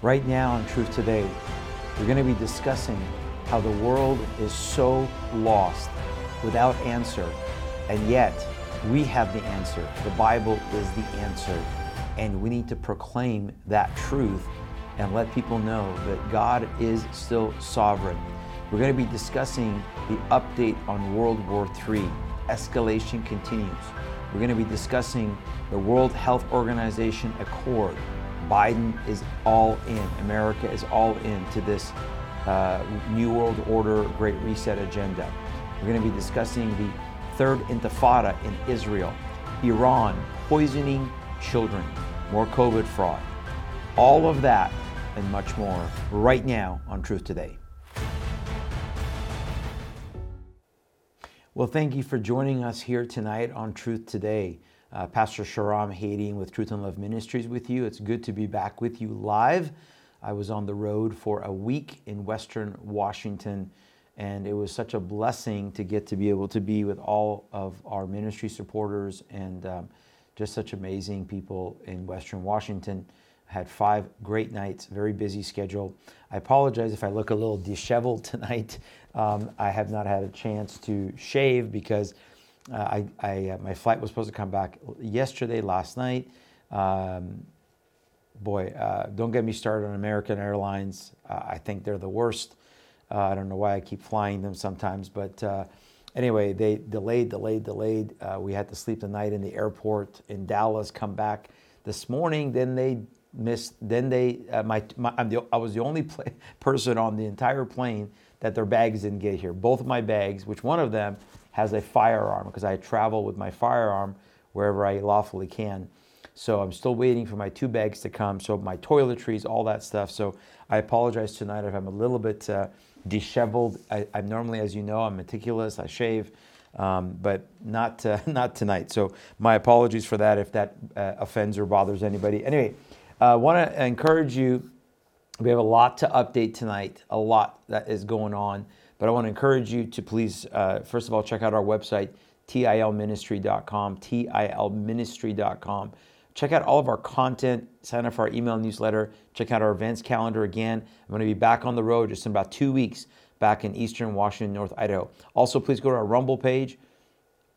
Right now on Truth Today, we're going to be discussing how the world is so lost without answer, and yet we have the answer. The Bible is the answer, and we need to proclaim that truth and let people know that God is still sovereign. We're going to be discussing the update on World War III. Escalation continues. We're going to be discussing the World Health Organization Accord. Biden is all in. America is all in to this uh, New World Order Great Reset agenda. We're going to be discussing the third intifada in Israel, Iran poisoning children, more COVID fraud. All of that and much more right now on Truth Today. Well, thank you for joining us here tonight on Truth Today. Uh, Pastor Shahram Hadian with Truth and Love Ministries with you. It's good to be back with you live. I was on the road for a week in Western Washington, and it was such a blessing to get to be able to be with all of our ministry supporters and um, just such amazing people in Western Washington had five great nights, very busy schedule. I apologize if I look a little disheveled tonight. Um, I have not had a chance to shave because uh, I, I uh, my flight was supposed to come back yesterday, last night. Um, boy, uh, don't get me started on American Airlines. Uh, I think they're the worst. Uh, I don't know why I keep flying them sometimes, but uh, anyway, they delayed, delayed, delayed. we had to sleep the night in the airport in Dallas, come back this morning. Then they missed. Then they, my, my the, i was the only person on the entire plane that their bags didn't get here. Both of my bags, which one of them has a firearm because I travel with my firearm wherever I lawfully can. So I'm still waiting for my two bags to come. So my toiletries, all that stuff. So I apologize tonight if I'm a little bit uh, disheveled. I, am normally, as you know, I'm meticulous. I shave. Um, but not uh, not tonight. So my apologies for that if that uh, offends or bothers anybody. Anyway, I uh, want to encourage you. We have a lot to update tonight, a lot that is going on. But I want to encourage you to please, uh, first of all, check out our website, tilministry.com, tilministry.com. Check out all of our content, sign up for our email newsletter, check out our events calendar again. I'm going to be back on the road just in about two weeks back in eastern Washington, North Idaho. Also, please go to our Rumble page,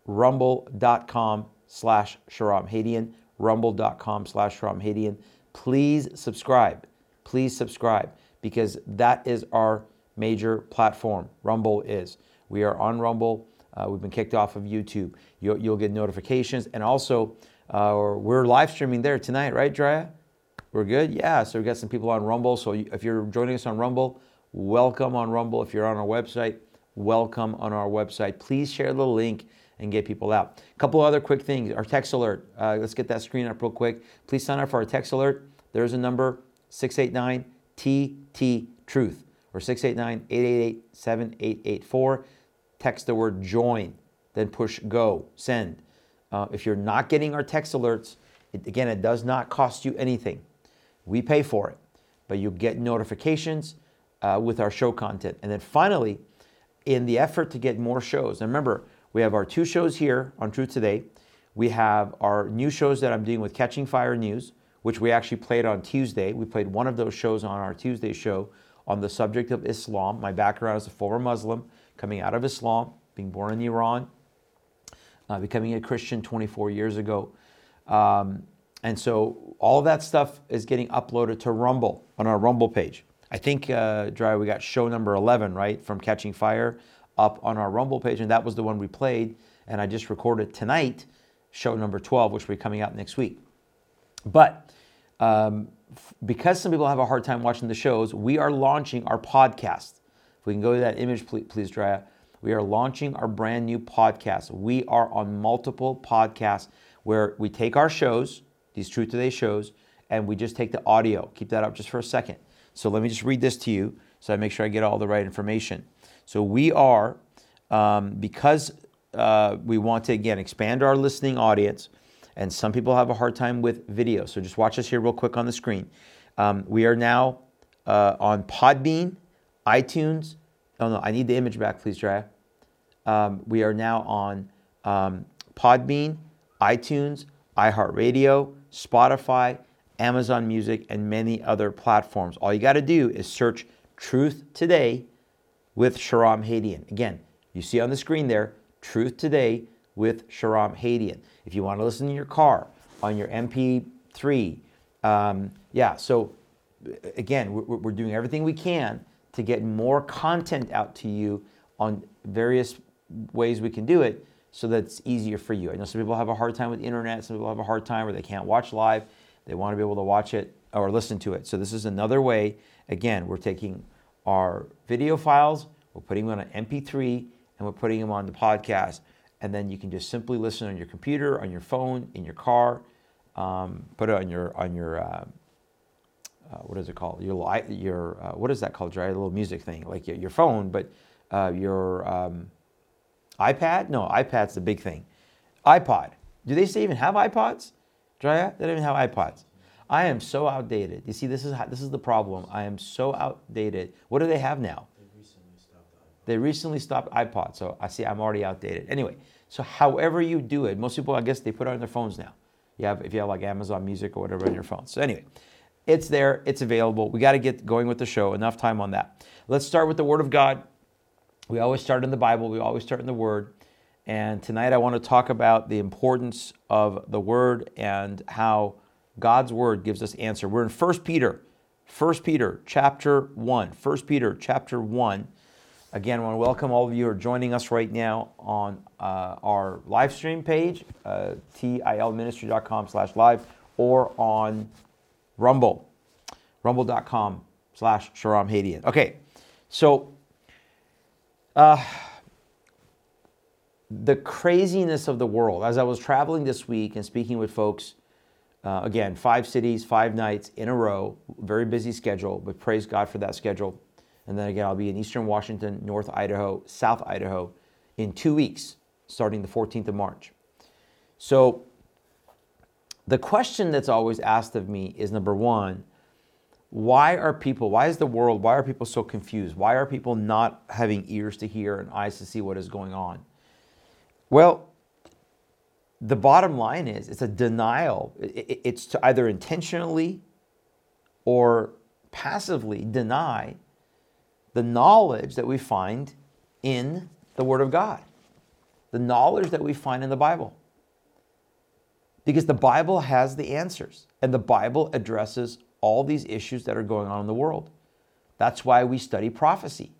rumble.com slash Shahram Hadian, rumble.com slash Shahram Hadian please subscribe. Please subscribe because that is our major platform. Rumble is. We are on Rumble. Uh, we've been kicked off of YouTube. You'll, you'll get notifications. And also, uh, we're live streaming there tonight, right, Drea? We're good? Yeah. So we've got some people on Rumble. So if you're joining us on Rumble, welcome on Rumble. If you're on our website, welcome on our website. Please share the link and get people out. A couple other quick things. Our text alert. Uh, let's get that screen up real quick. Please sign up for our text alert. There's a number 689 TT Truth or 689 888 7884. Text the word join, then push go, send. Uh, if you're not getting our text alerts, it, again, it does not cost you anything. We pay for it, but you get notifications uh, with our show content. And then finally, in the effort to get more shows, and remember, we have our two shows here on Truth Today. We have our new shows that I'm doing with Catching Fire News, which we actually played on Tuesday. We played one of those shows on our Tuesday show on the subject of Islam. My background as a former Muslim, coming out of Islam, being born in Iran, uh, becoming a Christian 24 years ago. Um, and so all of that stuff is getting uploaded to Rumble on our Rumble page. I think, uh, Dry, we got show number 11, right, from Catching Fire up on our Rumble page, and that was the one we played. And I just recorded tonight, show number 12, which will be coming out next week. But um, because some people have a hard time watching the shows, we are launching our podcast. If we can go to that image, please, please Drea. We are launching our brand new podcast. We are on multiple podcasts where we take our shows, these Truth Today shows, and we just take the audio. Keep that up just for a second. So let me just read this to you so I make sure I get all the right information. So we are, um, because uh, we want to, again, expand our listening audience, and some people have a hard time with video. So just watch us here real quick on the screen. Um, we are now uh, on Podbean, iTunes. Oh no, I need the image back, please, Drea. Um, we are now on um, Podbean, iTunes, iHeartRadio, Spotify, Amazon Music, and many other platforms. All you got to do is search Truth Today with Shahram Hadian. Again, you see on the screen there, Truth Today with Shahram Hadian. If you want to listen in your car, on your MP3, um, yeah, so again, we're, we're doing everything we can to get more content out to you on various ways we can do it so that it's easier for you. I know some people have a hard time with internet, some people have a hard time where they can't watch live. They want to be able to watch it or listen to it. So this is another way. Again, we're taking our video files, we're putting them on an MP3, and we're putting them on the podcast. And then you can just simply listen on your computer, on your phone, in your car. Um, put it on your on your uh, uh, what is it called? Your your uh, what is that called? A little music thing, like your, your phone, but uh, your um, iPad. No, iPad's the big thing. iPod. Do they still even have iPods? Jaya? They don't even have iPods. I am so outdated. You see, this is how, this is the problem. I am so outdated. What do they have now? They recently stopped iPod, so I see I'm already outdated. Anyway, so however you do it, most people I guess they put it on their phones now. You have if you have like Amazon Music or whatever on your phone. So anyway, it's there, it's available. We got to get going with the show. Enough time on that. Let's start with the Word of God. We always start in the Bible, we always start in the Word. And tonight I want to talk about the importance of the Word and how God's Word gives us answer. We're in 1 Peter, 1 Peter chapter 1. 1 Peter chapter 1. Again, I want to welcome all of you who are joining us right now on uh, our live stream page, uh, tilministry.com slash live, or on Rumble, rumble.com slash Shahram Hadian. Okay, so uh, the craziness of the world. As I was traveling this week and speaking with folks, uh, again, five cities, five nights in a row, very busy schedule, but praise God for that schedule. And then again, I'll be in Eastern Washington, North Idaho, South Idaho in two weeks, starting the 14th of March. So the question that's always asked of me is number one, why are people, why is the world, why are people so confused? Why are people not having ears to hear and eyes to see what is going on? Well, the bottom line is it's a denial. It's to either intentionally or passively deny the knowledge that we find in the Word of God, the knowledge that we find in the Bible. Because the Bible has the answers, and the Bible addresses all these issues that are going on in the world. That's why we study prophecy.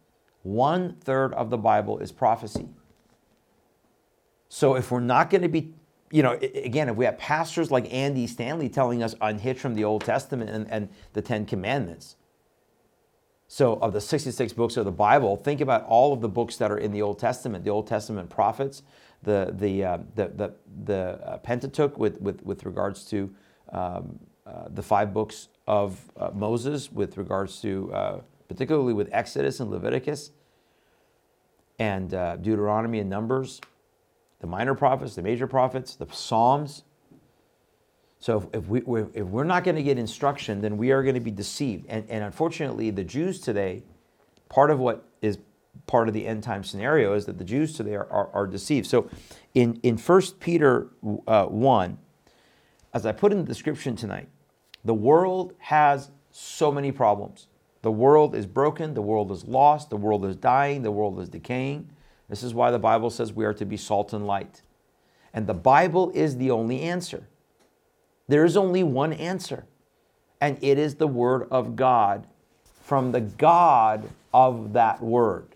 One third of the Bible is prophecy. So if we're not going to be, you know, again, if we have pastors like Andy Stanley telling us unhitch from the Old Testament and, and the Ten Commandments, so, of the 66 books of the Bible, think about all of the books that are in the Old Testament, the Old Testament prophets, the, the, uh, the, the, the uh, Pentateuch with, with, with regards to um, uh, the five books of uh, Moses, with regards to, uh, particularly with Exodus and Leviticus, and uh, Deuteronomy and Numbers, the minor prophets, the major prophets, the Psalms, so if, we, if we're not going to get instruction, then we are going to be deceived. And, and unfortunately, the Jews today, part of what is part of the end time scenario is that the Jews today are, are, are deceived. So in, in 1 Peter uh, 1, as I put in the description tonight, the world has so many problems. The world is broken, the world is lost, the world is dying, the world is decaying. This is why the Bible says we are to be salt and light. And the Bible is the only answer. There is only one answer, and it is the Word of God from the God of that Word.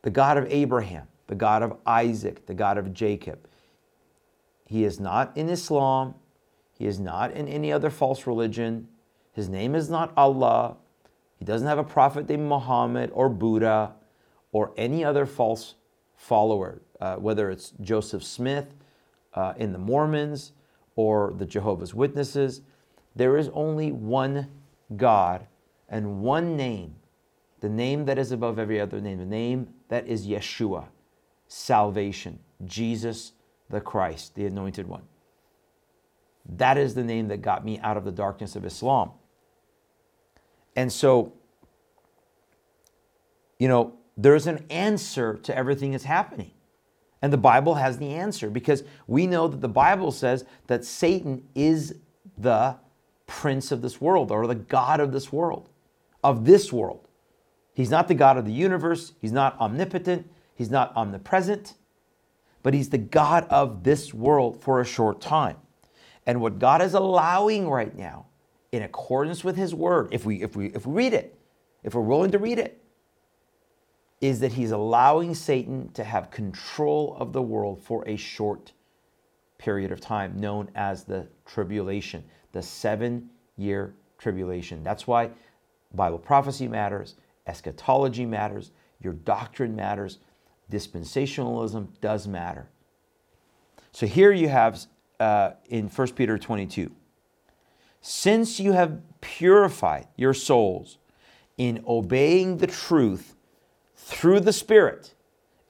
The God of Abraham, the God of Isaac, the God of Jacob. He is not in Islam, he is not in any other false religion. His name is not Allah. He doesn't have a prophet named Muhammad or Buddha or any other false follower, uh, whether it's Joseph Smith uh, in the Mormons, or the Jehovah's Witnesses. There is only one God and one name, the name that is above every other name, the name that is Yeshua, salvation, Jesus the Christ, the anointed one. That is the name that got me out of the darkness of Islam. And so, you know, there's an answer to everything that's happening. And the Bible has the answer because we know that the Bible says that Satan is the prince of this world or the God of this world, of this world. He's not the God of the universe. He's not omnipotent. He's not omnipresent, but he's the God of this world for a short time. And what God is allowing right now, in accordance with his word, if we if we if we read it, if we're willing to read it, is that he's allowing Satan to have control of the world for a short period of time, known as the tribulation, the seven year tribulation. That's why Bible prophecy matters, eschatology matters, your doctrine matters, dispensationalism does matter. So here you have uh, in 1 Peter 22 since you have purified your souls in obeying the truth through the Spirit,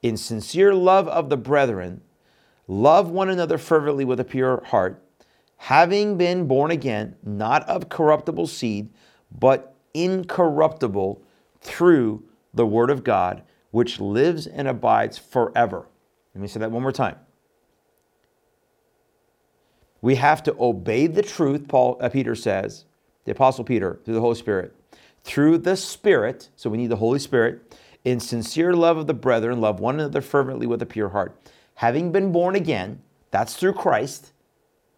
in sincere love of the brethren, love one another fervently with a pure heart, having been born again, not of corruptible seed, but incorruptible through the Word of God, which lives and abides forever. Let me say that one more time. We have to obey the truth, Paul uh, Peter says, the apostle Peter, through the Holy Spirit, through the Spirit, so we need the Holy Spirit, in sincere love of the brethren, love one another fervently with a pure heart. Having been born again, that's through Christ.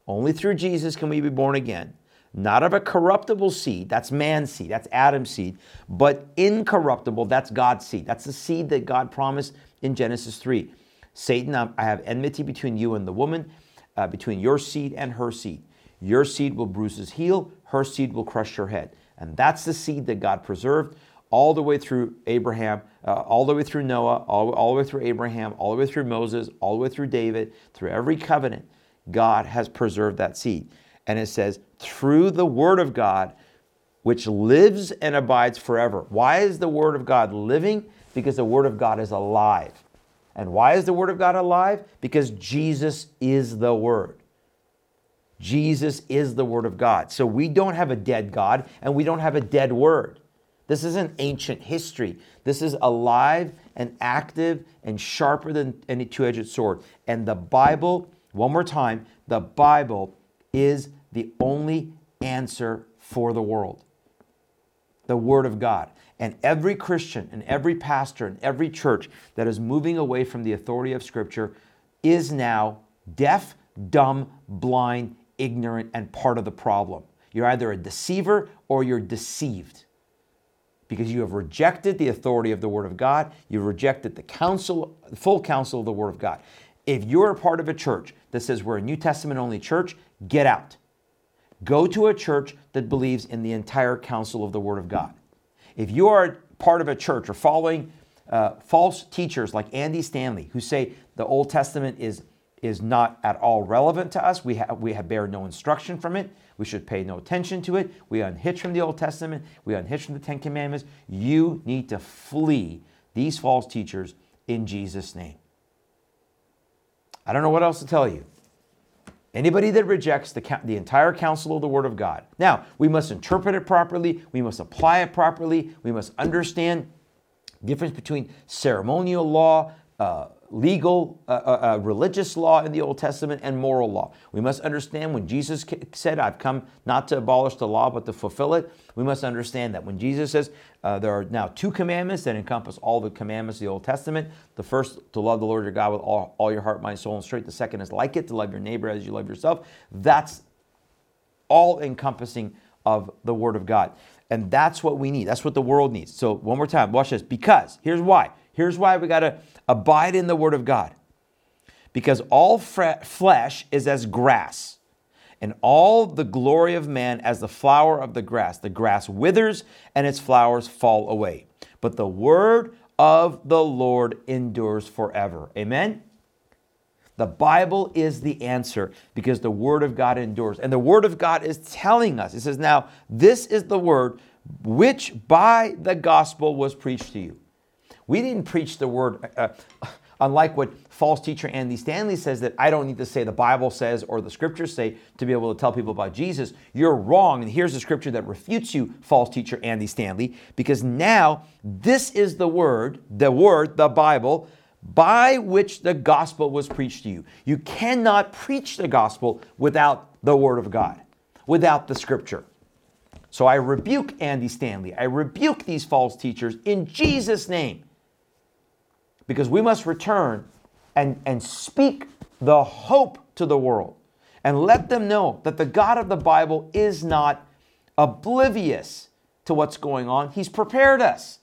Only through Jesus can we be born again. Not of a corruptible seed, that's man's seed, that's Adam's seed, but incorruptible, that's God's seed. That's the seed that God promised in Genesis 3. Satan, I have enmity between you and the woman, uh, between your seed and her seed. Your seed will bruise his heel, her seed will crush your head. And that's the seed that God preserved all the way through Abraham, uh, all the way through Noah, all, all the way through Abraham, all the way through Moses, all the way through David, through every covenant. God has preserved that seed. And it says, through the word of God, which lives and abides forever. Why is the word of God living? Because the word of God is alive. And why is the Word of God alive? Because Jesus is the Word. Jesus is the Word of God. So we don't have a dead God and we don't have a dead Word. This isn't ancient history. This is alive and active and sharper than any two edged sword. And the Bible, one more time, the Bible is the only answer for the world. The Word of God. And every Christian and every pastor and every church that is moving away from the authority of Scripture is now deaf, dumb, blind, ignorant, and part of the problem. You're either a deceiver or you're deceived because you have rejected the authority of the Word of God. You've rejected the counsel, the full counsel of the Word of God. If you're a part of a church that says we're a New Testament only church, get out. Go to a church that believes in the entire counsel of the Word of God. If you are part of a church or following uh, false teachers like Andy Stanley, who say the Old Testament is, is not at all relevant to us, we, ha- we have bear no instruction from it, we should pay no attention to it, we unhitch from the Old Testament, we unhitch from the Ten Commandments, you need to flee these false teachers in Jesus' name. I don't know what else to tell you. Anybody that rejects the, the entire counsel of the Word of God. Now, we must interpret it properly, we must apply it properly, we must understand difference between ceremonial law, uh, legal, uh, uh, uh, religious law in the Old Testament and moral law. We must understand when Jesus said, I've come not to abolish the law, but to fulfill it. We must understand that when Jesus says uh, there are now two commandments that encompass all the commandments of the Old Testament. The first, to love the Lord your God with all, all your heart, mind, soul, and strength. The second is like it, to love your neighbor as you love yourself. That's all encompassing of the Word of God. And that's what we need. That's what the world needs. So, one more time, watch this. Because, here's why. Here's why we got to abide in the Word of God. Because all flesh is as grass, and all the glory of man as the flower of the grass. The grass withers, and its flowers fall away. But the Word of the Lord endures forever. Amen? The Bible is the answer because the Word of God endures. And the Word of God is telling us, it says, Now, this is the Word which by the gospel was preached to you. We didn't preach the word, uh, uh, unlike what false teacher Andy Stanley says that I don't need to say the Bible says or the scriptures say to be able to tell people about Jesus. You're wrong. And here's a scripture that refutes you, false teacher Andy Stanley, because now this is the word, the word, the Bible, by which the gospel was preached to you. You cannot preach the gospel without the word of God. without the scripture. So I rebuke Andy Stanley. I rebuke these false teachers in Jesus' name. Because we must return and, and speak the hope to the world and let them know that the God of the Bible is not oblivious to what's going on. He's prepared us,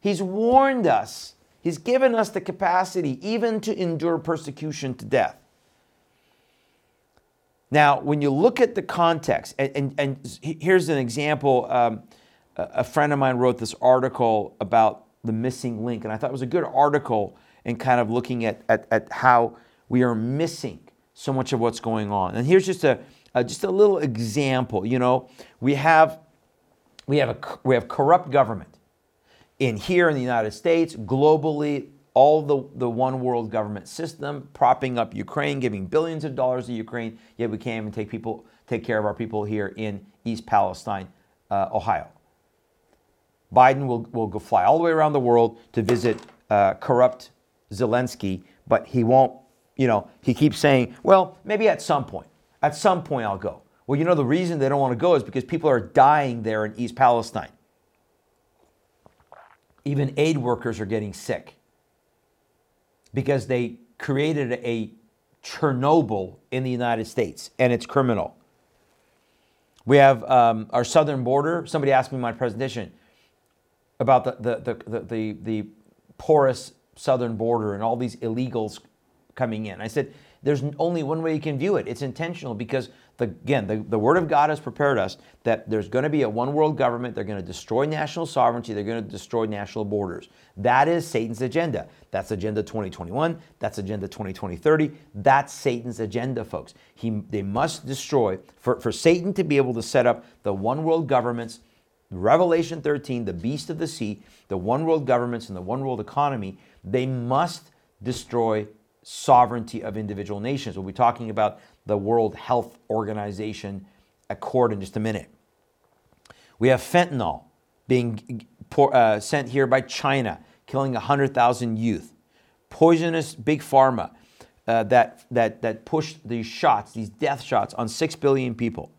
He's warned us, He's given us the capacity even to endure persecution to death. Now, when you look at the context, and, and, and here's an example. Um, a friend of mine wrote this article about the missing link, and I thought it was a good article in kind of looking at, at, at how we are missing so much of what's going on. And here's just a, a just a little example. You know, we have we have a we have corrupt government in here in the United States, globally, all the, the one world government system propping up Ukraine, giving billions of dollars to Ukraine, yet we can't even take people take care of our people here in East Palestine, uh, Ohio. Biden will, will go fly all the way around the world to visit uh, corrupt Zelensky, but he won't, you know, he keeps saying, well, maybe at some point. At some point I'll go. Well, you know, the reason they don't want to go is because people are dying there in East Palestine. Even aid workers are getting sick because they created a Chernobyl in the United States, and it's criminal. We have um, our southern border. Somebody asked me in my presentation about the, the, the, the, the porous southern border and all these illegals coming in. I said, there's only one way you can view it. It's intentional because, the, again, the, the Word of God has prepared us that there's going to be a one world government. They're going to destroy national sovereignty. They're going to destroy national borders. That is Satan's agenda. That's Agenda 2021. That's Agenda 2020 That's Satan's agenda, folks. He, they must destroy, for, for Satan to be able to set up the one world governments, Revelation 13, the beast of the sea, the one world governments, and the one world economy, they must destroy sovereignty of individual nations. We'll be talking about the World Health Organization Accord in just a minute. We have fentanyl being uh, sent here by China, killing 100,000 youth. Poisonous big pharma uh, that, that, that pushed these shots, these death shots, on 6 billion people.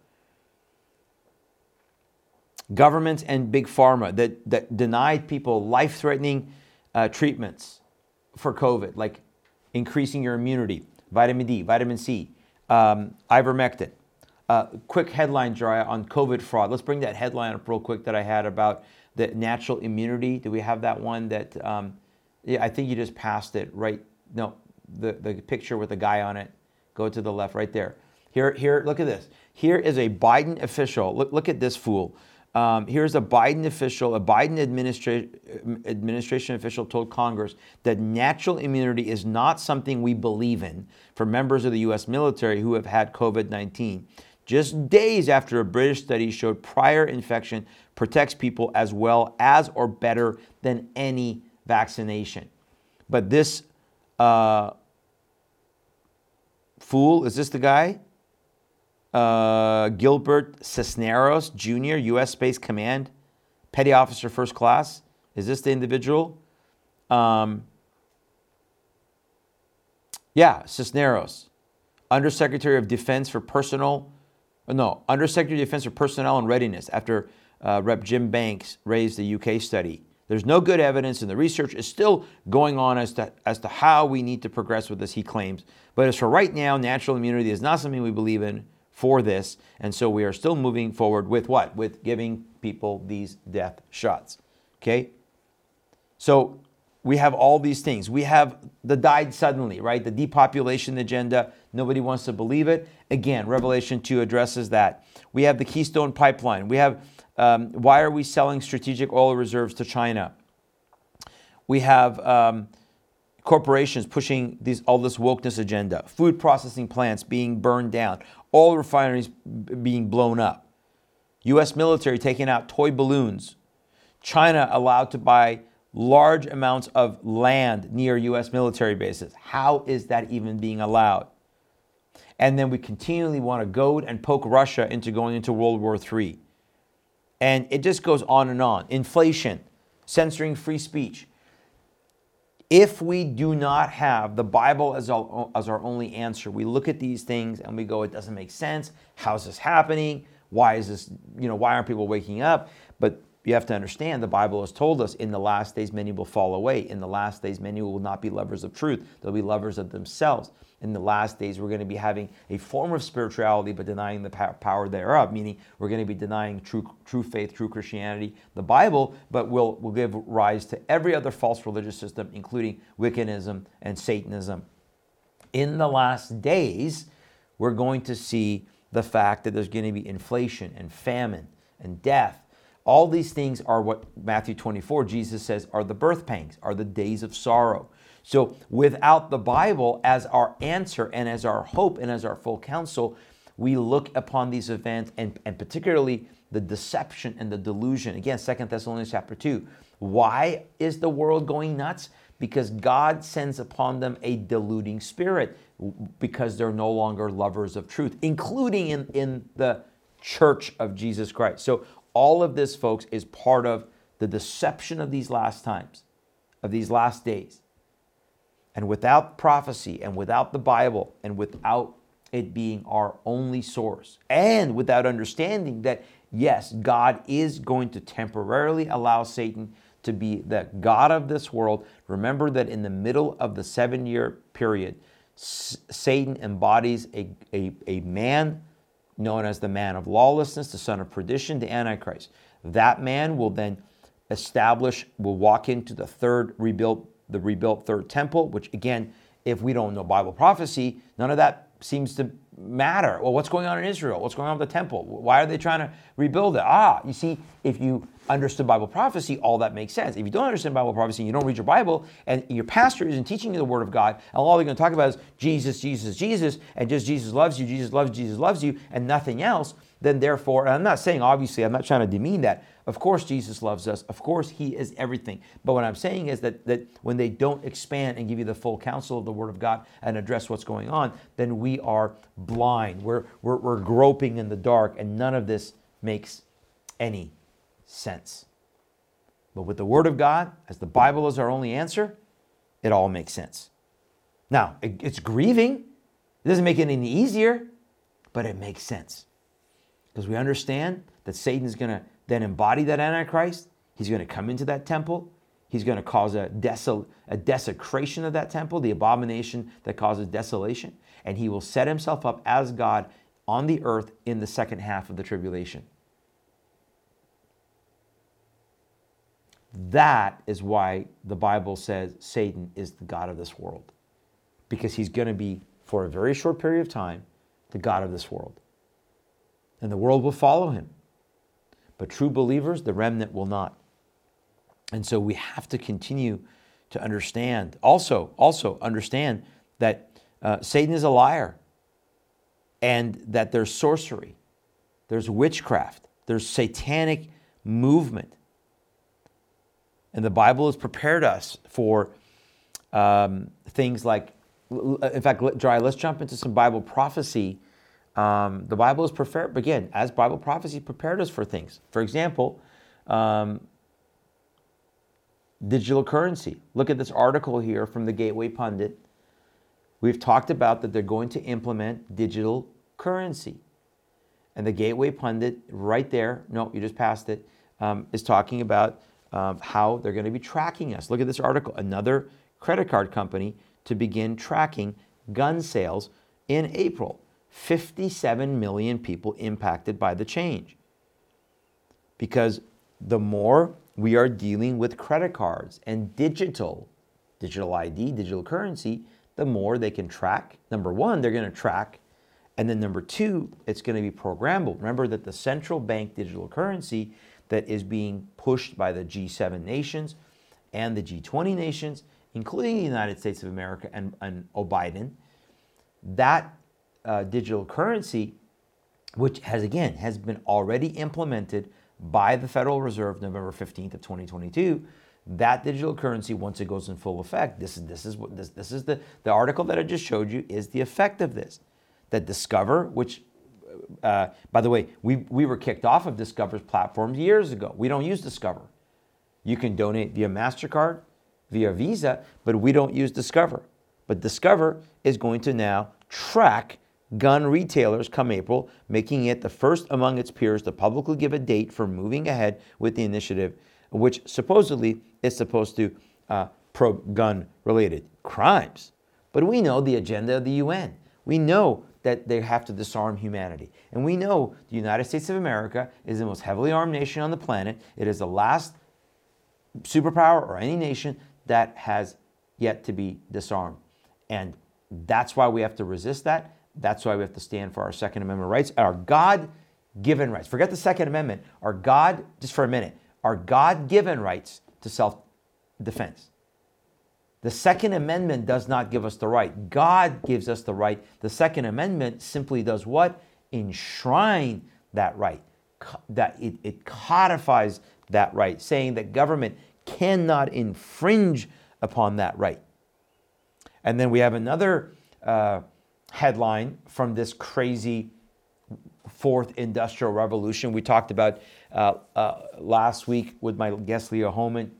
Governments and big pharma that, that denied people life threatening uh, treatments for COVID, like increasing your immunity, vitamin D, vitamin C, um, ivermectin. Uh, quick headline, Jariah, on COVID fraud. Let's bring that headline up real quick that I had about the natural immunity. Do we have that one that, um, yeah, I think you just passed it right. No, the, the picture with the guy on it. Go to the left right there. Here, here, look at this. Here is a Biden official. Look, look at this fool. Um, here's a Biden official, a Biden administra- administration official told Congress that natural immunity is not something we believe in for members of the U.S. military who have had COVID 19. Just days after a British study showed prior infection protects people as well as or better than any vaccination. But this uh, fool, is this the guy? Uh, Gilbert Cisneros Jr., U.S. Space Command, Petty Officer First Class. Is this the individual? Um, yeah, Cisneros, Undersecretary of Defense for Personal, no, Undersecretary of Defense for Personnel and Readiness after uh, Rep. Jim Banks raised the UK study. There's no good evidence, and the research is still going on as to, as to how we need to progress with this, he claims. But as for right now, natural immunity is not something we believe in for this. And so we are still moving forward with what? With giving people these death shots. Okay? So we have all these things. We have the died suddenly, right? The depopulation agenda. Nobody wants to believe it. Again, Revelation 2 addresses that. We have the Keystone Pipeline. We have um, why are we selling strategic oil reserves to China? We have um, corporations pushing these, all this wokeness agenda, food processing plants being burned down, all refineries being blown up, U.S. military taking out toy balloons, China allowed to buy large amounts of land near U.S. military bases. How is that even being allowed? And then we continually want to goad and poke Russia into going into World War III. And it just goes on and on. Inflation, censoring free speech if we do not have the Bible as our, as our only answer, we look at these things and we go, it doesn't make sense. How's this happening? Why is this, you know, why aren't people waking up? But you have to understand the Bible has told us in the last days many will fall away. In the last days, many will not be lovers of truth. They'll be lovers of themselves. In the last days, we're going to be having a form of spirituality but denying the power thereof, meaning we're going to be denying true, true faith, true Christianity, the Bible, but will will give rise to every other false religious system, including Wiccanism and Satanism. In the last days, we're going to see the fact that there's going to be inflation and famine and death all these things are what Matthew 24, Jesus says, are the birth pangs, are the days of sorrow. So without the Bible as our answer and as our hope and as our full counsel, we look upon these events and, and particularly the deception and the delusion. Again, Second Thessalonians chapter 2. Why is the world going nuts? Because God sends upon them a deluding spirit because they're no longer lovers of truth, including in, in the church of Jesus Christ. So all of this, folks, is part of the deception of these last times, of these last days. And without prophecy and without the Bible and without it being our only source, and without understanding that, yes, God is going to temporarily allow Satan to be the God of this world. Remember that in the middle of the seven year period, Satan embodies a, a, a man known as the man of lawlessness, the son of perdition, the Antichrist. That man will then establish, will walk into the third rebuilt, the rebuilt third temple, which again, if we don't know Bible prophecy, none of that seems to matter. Well, what's going on in Israel? What's going on with the temple? Why are they trying to rebuild it? Ah, you see, if you understood Bible prophecy, all that makes sense. If you don't understand Bible prophecy you don't read your Bible and your pastor isn't teaching you the Word of God, and all they're going to talk about is Jesus, Jesus, Jesus, and just Jesus loves you, Jesus loves Jesus loves you, and nothing else, then therefore, and I'm not saying obviously, I'm not trying to demean that. Of course, Jesus loves us. Of course, He is everything. But what I'm saying is that, that when they don't expand and give you the full counsel of the Word of God and address what's going on, then we are blind. We're, we're, we're groping in the dark, and none of this makes any sense. But with the Word of God, as the Bible is our only answer, it all makes sense. Now, it's grieving. It doesn't make it any easier, but it makes sense. Because we understand that Satan is going to then embody that Antichrist. He's going to come into that temple. He's going to cause a, desol- a desecration of that temple, the abomination that causes desolation. And he will set himself up as God on the earth in the second half of the tribulation. That is why the Bible says Satan is the God of this world. Because he's going to be, for a very short period of time, the God of this world. And the world will follow him. But true believers, the remnant will not. And so we have to continue to understand. Also, also understand that uh, Satan is a liar and that there's sorcery, there's witchcraft, there's satanic movement and the Bible has prepared us for um, things like, in fact, Dry, let's jump into some Bible prophecy. Um, the Bible is prepared, again, as Bible prophecy prepared us for things. For example, um, digital currency. Look at this article here from the Gateway Pundit. We've talked about that they're going to implement digital currency. And the Gateway Pundit, right there, no, you just passed it, um, is talking about um, how they're going to be tracking us. Look at this article. Another credit card company to begin tracking gun sales in April. 57 million people impacted by the change. Because the more we are dealing with credit cards and digital, digital ID, digital currency, the more they can track. Number one, they're going to track. And then number two, it's going to be programmable. Remember that the central bank digital currency that is being pushed by the G7 nations and the G20 nations, including the United States of America and, and Biden. That uh, digital currency, which has again has been already implemented by the Federal Reserve November 15th of 2022, that digital currency once it goes in full effect this is this is what this this is the the article that i just showed you is the effect of this that discover which uh, by the way, we, we were kicked off of Discover's platforms years ago. We don't use Discover. You can donate via MasterCard, via Visa, but we don't use Discover. But Discover is going to now track gun retailers come April, making it the first among its peers to publicly give a date for moving ahead with the initiative, which supposedly is supposed to uh, probe gun related crimes. But we know the agenda of the UN. We know that they have to disarm humanity. And we know the United States of America is the most heavily armed nation on the planet. It is the last superpower or any nation that has yet to be disarmed. And that's why we have to resist that. That's why we have to stand for our Second Amendment rights, our God given rights. Forget the Second Amendment. Our God, just for a minute, our God given rights to self defense. The Second Amendment does not give us the right. God gives us the right. The Second Amendment simply does what? Enshrine that right. That it, it codifies that right, saying that government cannot infringe upon that right. And then we have another uh, headline from this crazy fourth industrial revolution. We talked about uh, uh, last week with my guest Leo Hohmann,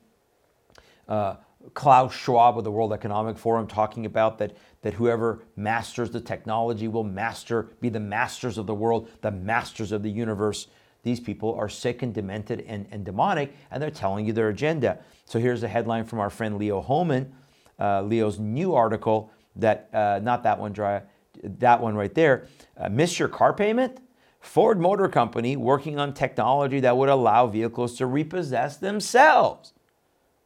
uh, Klaus Schwab of the World Economic Forum talking about that, that whoever masters the technology will master, be the masters of the world, the masters of the universe. These people are sick and demented and, and demonic, and they're telling you their agenda. So here's a headline from our friend Leo Hohmann, uh, Leo's new article that, uh, not that one, dry, that one right there. Uh, miss your car payment? Ford Motor Company working on technology that would allow vehicles to repossess themselves.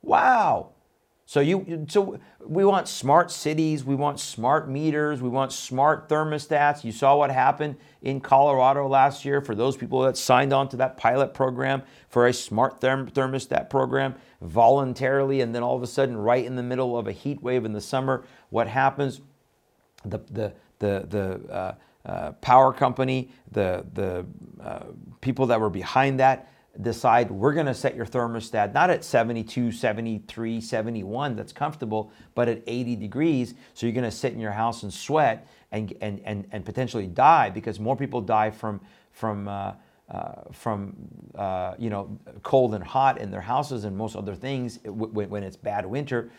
Wow. So you so we want smart cities, we want smart meters, we want smart thermostats. You saw what happened in Colorado last year for those people that signed on to that pilot program for a smart therm- thermostat program voluntarily and then all of a sudden right in the middle of a heat wave in the summer, what happens? The the the the uh, uh, power company, the the uh, people that were behind that decide we're going to set your thermostat not at 72, 73, 71, that's comfortable, but at 80 degrees. So you're going to sit in your house and sweat and, and, and, and potentially die because more people die from, from, uh, uh, from uh, you know, cold and hot in their houses and most other things when, when it's bad winter.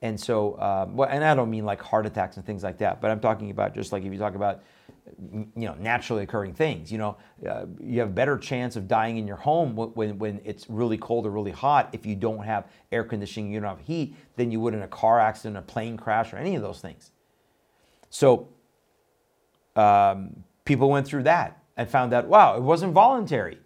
And so, um, well, and I don't mean like heart attacks and things like that, but I'm talking about just like if you talk about you know naturally occurring things. You know uh, you have a better chance of dying in your home when, when it's really cold or really hot if you don't have air conditioning you don't have heat than you would in a car accident a plane crash or any of those things. So um, people went through that and found out wow it wasn't voluntary.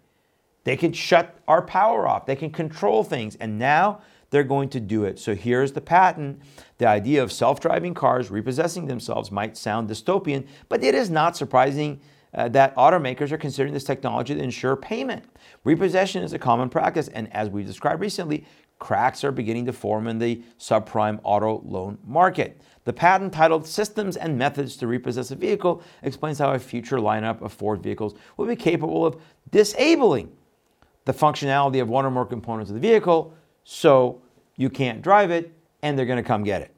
They could shut our power off. They can control things. And now they're going to do it. So here's the patent. The idea of self driving cars repossessing themselves might sound dystopian, but it is not surprising uh, that automakers are considering this technology to ensure payment. Repossession is a common practice, and as we described recently, cracks are beginning to form in the subprime auto loan market. The patent titled Systems and Methods to Repossess a Vehicle explains how a future lineup of Ford vehicles will be capable of disabling the functionality of one or more components of the vehicle so you can't drive it, and they're going to come get it.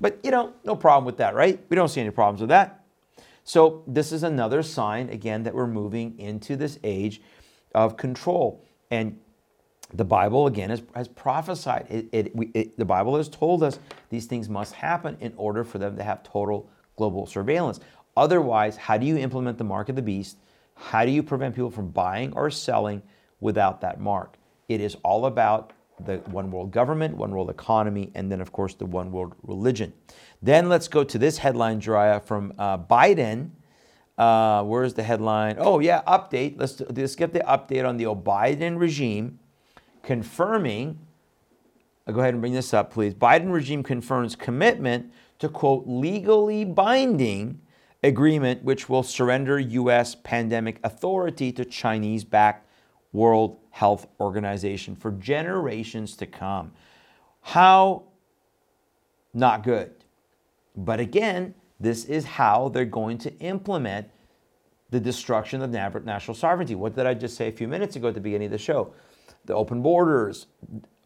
But you know, no problem with that, right? We don't see any problems with that. So this is another sign, again, that we're moving into this age of control. And the Bible, again, has, has prophesied. It, it, we, it, the Bible has told us these things must happen in order for them to have total global surveillance. Otherwise, how do you implement the mark of the beast? How do you prevent people from buying or selling without that mark? It is all about the one world government, one world economy, and then, of course, the one world religion. Then let's go to this headline, Jariah, from uh, Biden. Uh, where's the headline? Oh, yeah, update. Let's, let's get the update on the Biden regime confirming. Uh, go ahead and bring this up, please. Biden regime confirms commitment to, quote, legally binding agreement which will surrender U.S. pandemic authority to Chinese backed World Health Organization for generations to come. How not good. But again, this is how they're going to implement the destruction of national sovereignty. What did I just say a few minutes ago at the beginning of the show? The open borders,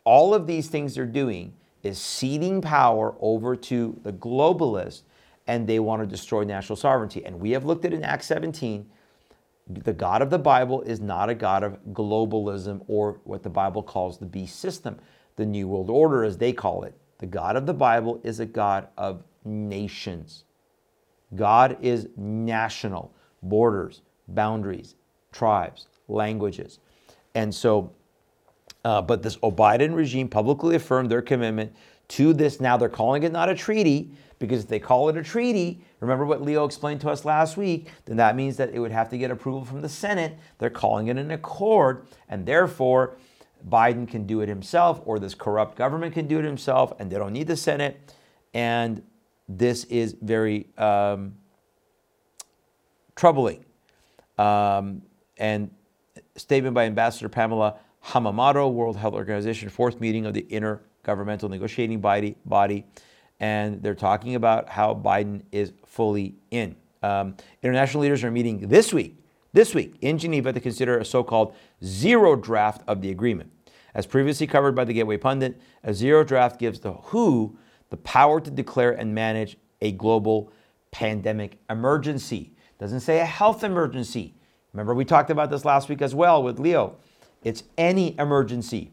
all of these things they're doing is ceding power over to the globalists and they want to destroy national sovereignty. And we have looked at in Act 17 the God of the Bible is not a God of globalism or what the Bible calls the beast system. the New World Order, as they call it. The God of the Bible is a God of nations. God is national, borders, boundaries, tribes, languages. And so, uh, but this Biden regime publicly affirmed their commitment to this. Now they're calling it not a treaty because if they call it a treaty, remember what Leo explained to us last week, then that means that it would have to get approval from the Senate. They're calling it an accord, and therefore Biden can do it himself, or this corrupt government can do it himself, and they don't need the Senate. And this is very um, troubling. Um, and statement by Ambassador Pamela Hamamoto, World Health Organization, fourth meeting of the Intergovernmental Negotiating Body, body and they're talking about how Biden is fully in. Um, international leaders are meeting this week, this week in Geneva to consider a so-called zero draft of the agreement. As previously covered by the Gateway Pundit, a zero draft gives the WHO the power to declare and manage a global pandemic emergency. Doesn't say a health emergency. Remember, we talked about this last week as well with Leo. It's any emergency.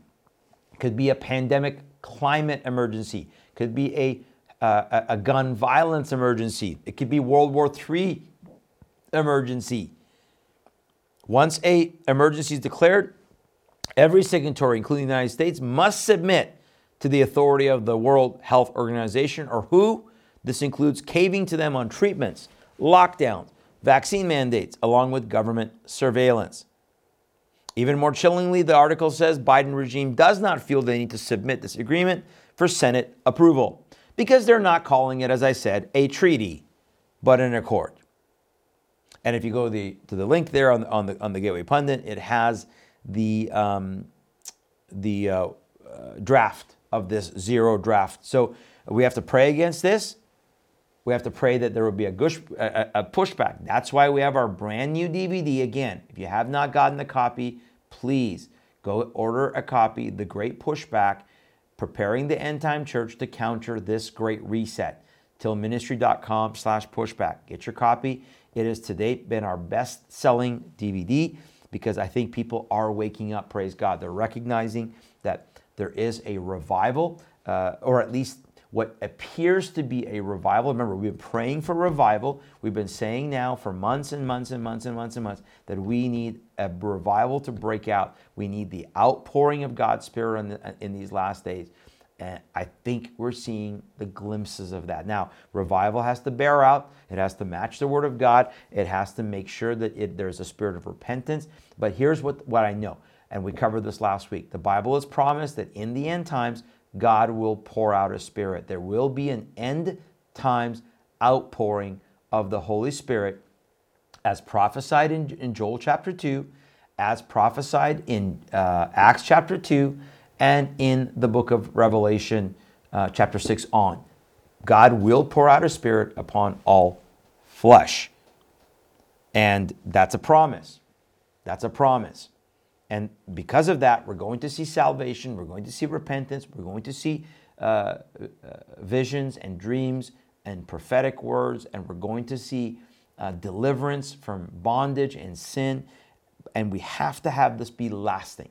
Could be a pandemic climate emergency, could be a, uh, a gun violence emergency, it could be World War III emergency. Once a emergency is declared, every signatory, including the United States, must submit to the authority of the World Health Organization or WHO. This includes caving to them on treatments, lockdowns, vaccine mandates, along with government surveillance. Even more chillingly, the article says Biden regime does not feel they need to submit this agreement for Senate approval because they're not calling it, as I said, a treaty, but an accord. And if you go the, to the link there on, on, the, on the Gateway Pundit, it has the, um, the uh, uh, draft of this zero draft. So we have to pray against this. We have to pray that there will be a, gush, a, a pushback. That's why we have our brand new DVD. Again, if you have not gotten the copy, please go order a copy. The Great Pushback, preparing the end time church to counter this great reset. Tilministry.com slash pushback. Get your copy. It has to date been our best selling DVD because I think people are waking up, praise God. They're recognizing that there is a revival, uh, or at least what appears to be a revival. Remember, we've been praying for revival. We've been saying now for months and months and months and months and months that we need a revival to break out. We need the outpouring of God's Spirit in, the, in these last days. And I think we're seeing the glimpses of that. Now, revival has to bear out, it has to match the Word of God, it has to make sure that it, there's a spirit of repentance. But here's what, what I know, and we covered this last week. The Bible has promised that in the end times, God will pour out a spirit. There will be an end times outpouring of the Holy Spirit as prophesied in, in Joel chapter 2, as prophesied in uh, Acts chapter 2, and in the book of Revelation uh, chapter 6 on. God will pour out a spirit upon all flesh. And that's a promise. That's a promise. And because of that, we're going to see salvation, we're going to see repentance, we're going to see uh, uh, visions and dreams and prophetic words, and we're going to see uh, deliverance from bondage and sin. And we have to have this be lasting.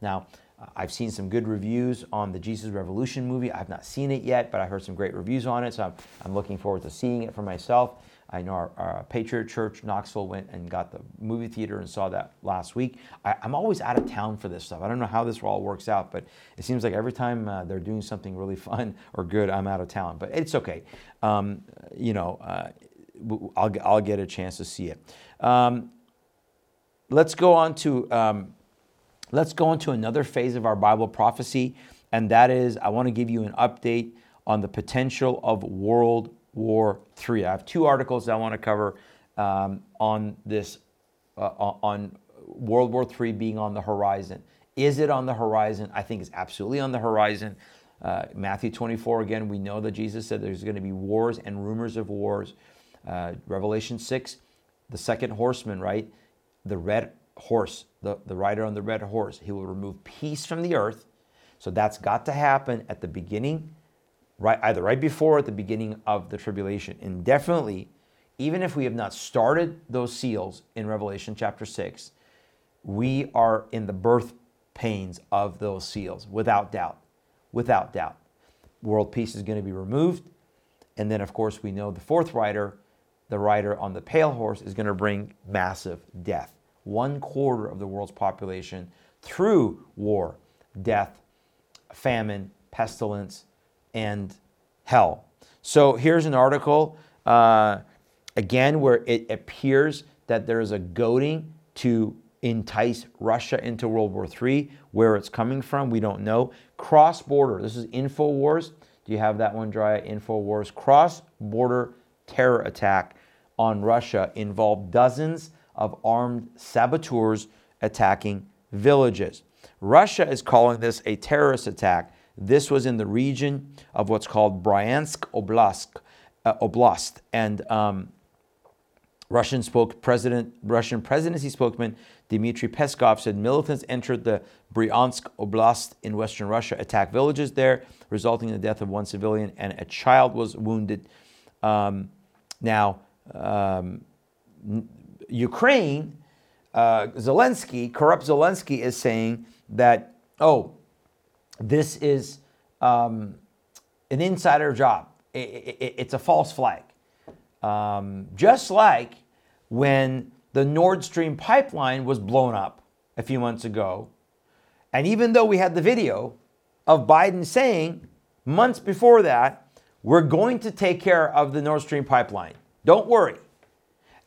Now, I've seen some good reviews on the Jesus Revolution movie. I've not seen it yet, but I heard some great reviews on it, so I'm, I'm looking forward to seeing it for myself. I know our, our, Patriot Church Knoxville went and got the movie theater and saw that last week. I, am always out of town for this stuff. I don't know how this all works out, but it seems like every time uh, they're doing something really fun or good, I'm out of town. But it's okay. Um, you know, uh, I'll, I'll get a chance to see it. Um, let's go on to um, let's go into another phase of our Bible prophecy, and that is I want to give you an update on the potential of world War III. I have two articles I want to cover um, on this, uh, on World War III being on the horizon. Is it on the horizon? I think it's absolutely on the horizon. Uh, Matthew 24, again, we know that Jesus said there's going to be wars and rumors of wars. Uh, Revelation 6, the second horseman, right? The red horse, the, the rider on the red horse, he will remove peace from the earth. So that's got to happen at the beginning right either right before or at the beginning of the tribulation. And definitely, even if we have not started those seals in Revelation chapter 6, we are in the birth pains of those seals, without doubt. without doubt. World peace is going to be removed. And then, of course, we know the fourth rider, the rider on the pale horse, is going to bring massive death. One quarter of the world's population through war, death, famine, pestilence, and hell. So here's an article, uh, again, where it appears that there is a goading to entice Russia into World War III. Where it's coming from, we don't know. Cross border, this is InfoWars. Do you have that one, Dry? InfoWars. Cross border terror attack on Russia involved dozens of armed saboteurs attacking villages. Russia is calling this a terrorist attack. This was in the region of what's called Bryansk Oblast, uh, Oblast and um, Russian spoke President Russian presidency spokesman Dmitry Peskov said militants entered the Bryansk Oblast in western Russia, attacked villages there, resulting in the death of one civilian and a child was wounded. Um, now, um, Ukraine, uh, Zelensky, corrupt Zelensky, is saying that oh, this is um, an insider job. It, it, it's a false flag. Um, just like when the Nord Stream pipeline was blown up a few months ago. And even though we had the video of Biden saying months before that, we're going to take care of the Nord Stream pipeline. Don't worry.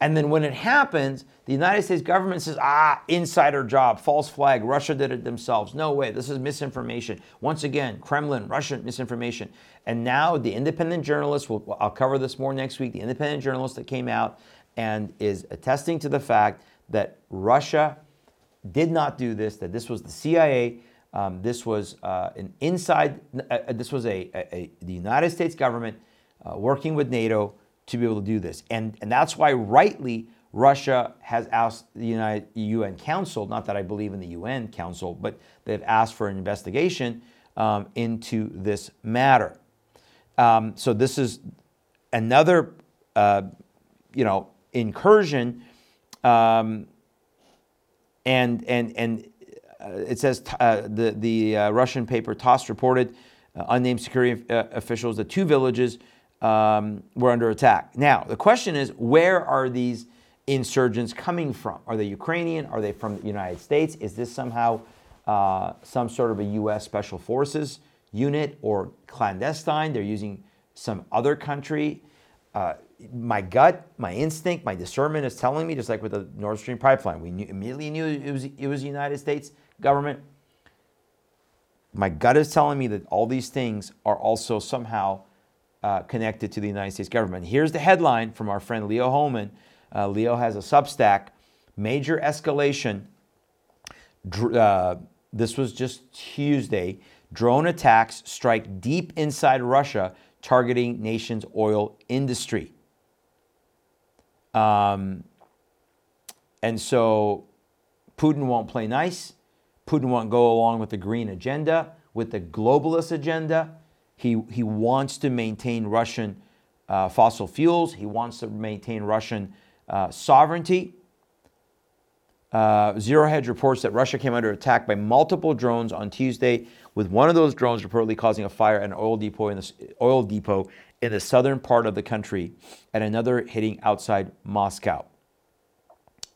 And then when it happens, the United States government says, ah, insider job, false flag, Russia did it themselves. No way, this is misinformation. Once again, Kremlin, Russian misinformation. And now the independent journalists, will, I'll cover this more next week, the independent journalist that came out and is attesting to the fact that Russia did not do this, that this was the CIA, um, this was uh, an inside, uh, this was a, a, a, the United States government uh, working with NATO to be able to do this. And, and that's why, rightly, Russia has asked the United, UN Council, not that I believe in the UN Council, but they've asked for an investigation um, into this matter. Um, so this is another, uh, you know, incursion, um, and and and uh, it says uh, the the uh, Russian paper TASS reported uh, unnamed security uh, officials that two villages um, were under attack. Now the question is, where are these insurgents coming from? Are they Ukrainian? Are they from the United States? Is this somehow uh, some sort of a U.S. Special Forces unit or clandestine? They're using some other country. Uh, my gut, my instinct, my discernment is telling me, just like with the Nord Stream pipeline, we knew, immediately knew it was, it was the United States government. My gut is telling me that all these things are also somehow uh, connected to the United States government. Here's the headline from our friend Leo Hohmann. Uh, Leo has a Substack. Major escalation. Uh, this was just Tuesday. Drone attacks strike deep inside Russia, targeting nation's oil industry. Um, and so Putin won't play nice. Putin won't go along with the green agenda, with the globalist agenda. He, he wants to maintain Russian uh, fossil fuels. He wants to maintain Russian uh, sovereignty. Uh, Zero Hedge reports that Russia came under attack by multiple drones on Tuesday, with one of those drones reportedly causing a fire at an oil depot in the, oil depot in the southern part of the country and another hitting outside Moscow.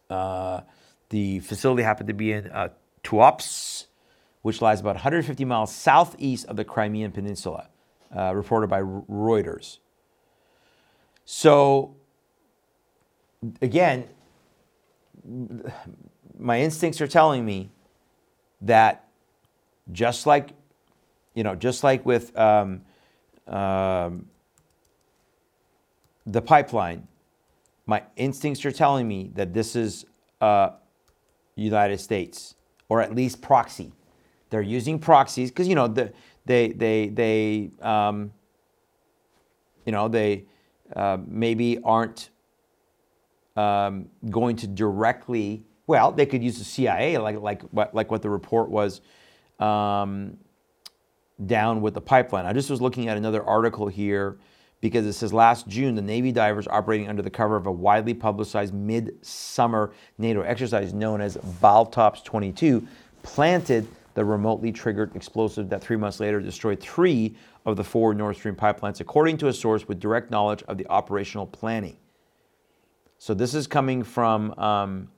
Uh, the facility happened to be in uh, Tuapse, which lies about 150 miles southeast of the Crimean Peninsula, uh, reported by Reuters. So, again, my instincts are telling me that just like, you know, just like with um, um, the pipeline, my instincts are telling me that this is uh, United States or at least proxy. They're using proxies because you know the, they they they um, you know they uh, maybe aren't um, going to directly. Well, they could use the CIA like like like what the report was um, down with the pipeline. I just was looking at another article here because it says last June, the Navy divers operating under the cover of a widely publicized mid-summer NATO exercise known as Baltops 22 planted the remotely triggered explosive that three months later destroyed three of the four Nord Stream pipelines, according to a source with direct knowledge of the operational planning. So this is coming from, um,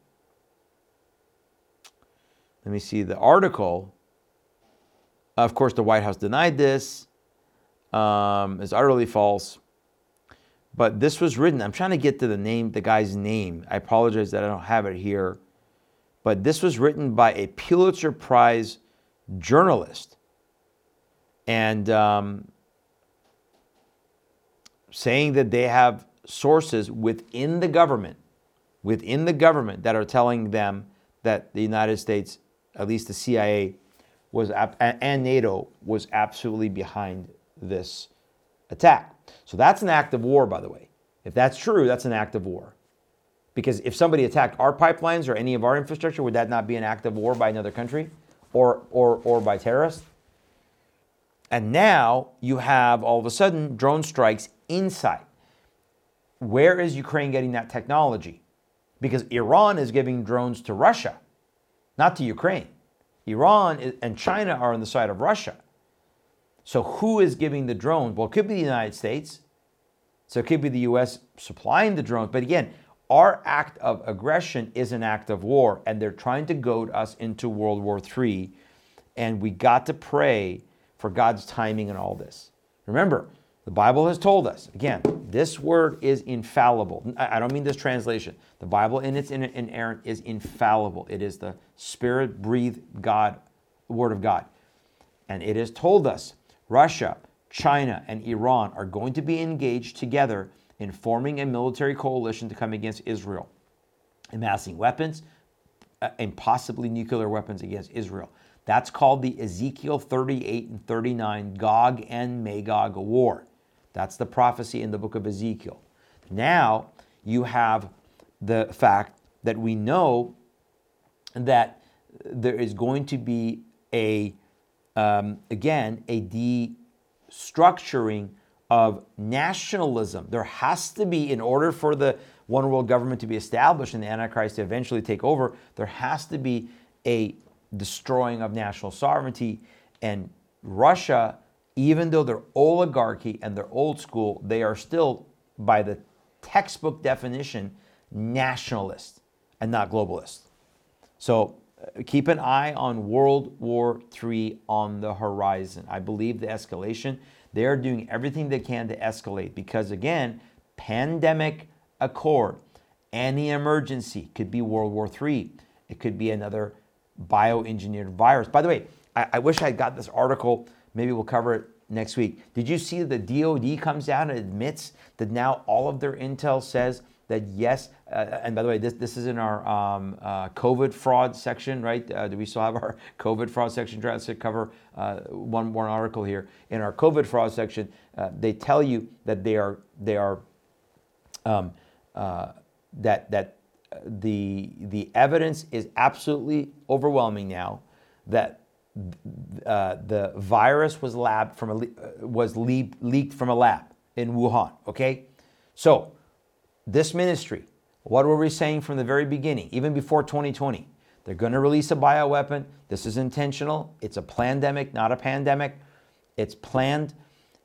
let me see the article. Of course, the White House denied this. Um, it's utterly false. But this was written. I'm trying to get to the name, the guy's name. I apologize that I don't have it here. But this was written by a Pulitzer Prize journalist, and um, saying that they have sources within the government, within the government that are telling them that the United States, at least the CIA, was and NATO was absolutely behind this attack. So that's an act of war, by the way. If that's true, that's an act of war. Because if somebody attacked our pipelines or any of our infrastructure, would that not be an act of war by another country or, or, or by terrorists? And now you have all of a sudden drone strikes inside. Where is Ukraine getting that technology? Because Iran is giving drones to Russia, not to Ukraine. Iran and China are on the side of Russia. So who is giving the drones? Well, it could be the United States. So it could be the US supplying the drones. But again, our act of aggression is an act of war, and they're trying to goad us into World War III. And we got to pray for God's timing in all this. Remember, the Bible has told us, again, this word is infallible. I don't mean this translation. The Bible in its inerrant is infallible. It is the spirit breathed God, word of God. And it has told us Russia, China, and Iran are going to be engaged together in forming a military coalition to come against Israel, amassing weapons uh, and possibly nuclear weapons against Israel. That's called the Ezekiel 38 and 39 Gog and Magog war. That's the prophecy in the book of Ezekiel. Now you have the fact that we know that there is going to be a um, again, a destructuring of nationalism. There has to be, in order for the one world government to be established and the Antichrist to eventually take over, there has to be a destroying of national sovereignty. And Russia, even though they're oligarchy and they're old school, they are still, by the textbook definition, nationalist and not globalist. So uh, keep an eye on World War III on the horizon. I believe the escalation, they are doing everything they can to escalate because, again, pandemic accord, any emergency could be World War III. It could be another bioengineered virus. By the way, I, I wish I got this article. Maybe we'll cover it next week. Did you see the DoD comes out and admits that now all of their intel says that yes, uh, and by the way, this, this is in our um, uh, COVID fraud section, right? Uh, do we still have our COVID fraud section? Try to cover uh, one more article here. In our COVID fraud section, uh, they tell you that they are they are um, uh, that that the the evidence is absolutely overwhelming now that the virus was lab from a was le- leaked from a lab in Wuhan. Okay, so this ministry, what were we saying from the very beginning, even before 2020? They're going to release a bioweapon. This is intentional. It's a pandemic, not a pandemic. It's planned.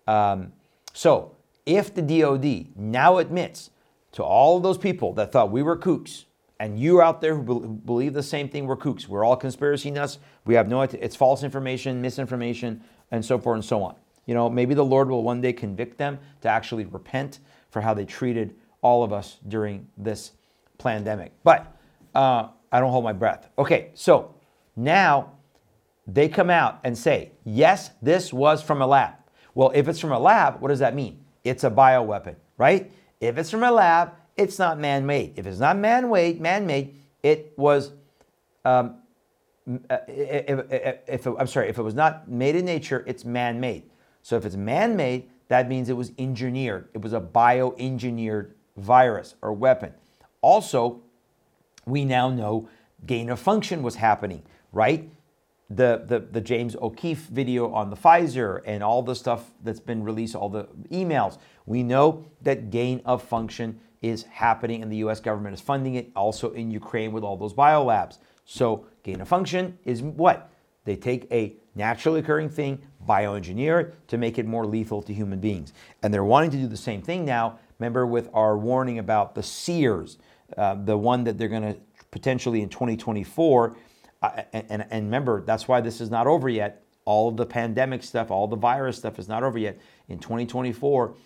Um, so, if the DoD now admits to all of those people that thought we were kooks, and you out there who believe the same thing, we're kooks. We're all conspiracy nuts. We have no, it's false information, misinformation, and so forth and so on. You know, maybe the Lord will one day convict them to actually repent for how they treated all of us during this pandemic. But uh, I don't hold my breath. Okay, so now they come out and say, yes, this was from a lab. Well, if it's from a lab, what does that mean? It's a bioweapon, right? If it's from a lab, it's not man-made. If it's not man-made, man-made, it was. Um, uh, if, if, if it, I'm sorry, if it was not made in nature, it's man-made. So if it's man-made, that means it was engineered. It was a bioengineered virus or weapon. Also, we now know gain of function was happening, right? The, the, the James O'Keefe video on the Pfizer and all the stuff that's been released, all the emails. We know that gain of function is happening and the US government is funding it, also in Ukraine with all those biolabs. So, gain of function is what? They take a naturally occurring thing, bioengineer it to make it more lethal to human beings. And they're wanting to do the same thing now. Remember, with our warning about the SEERS, uh, the one that they're going to potentially in 2024. Uh, and, and, remember, that's why this is not over yet. All of the pandemic stuff, all the virus stuff is not over yet. In 2024,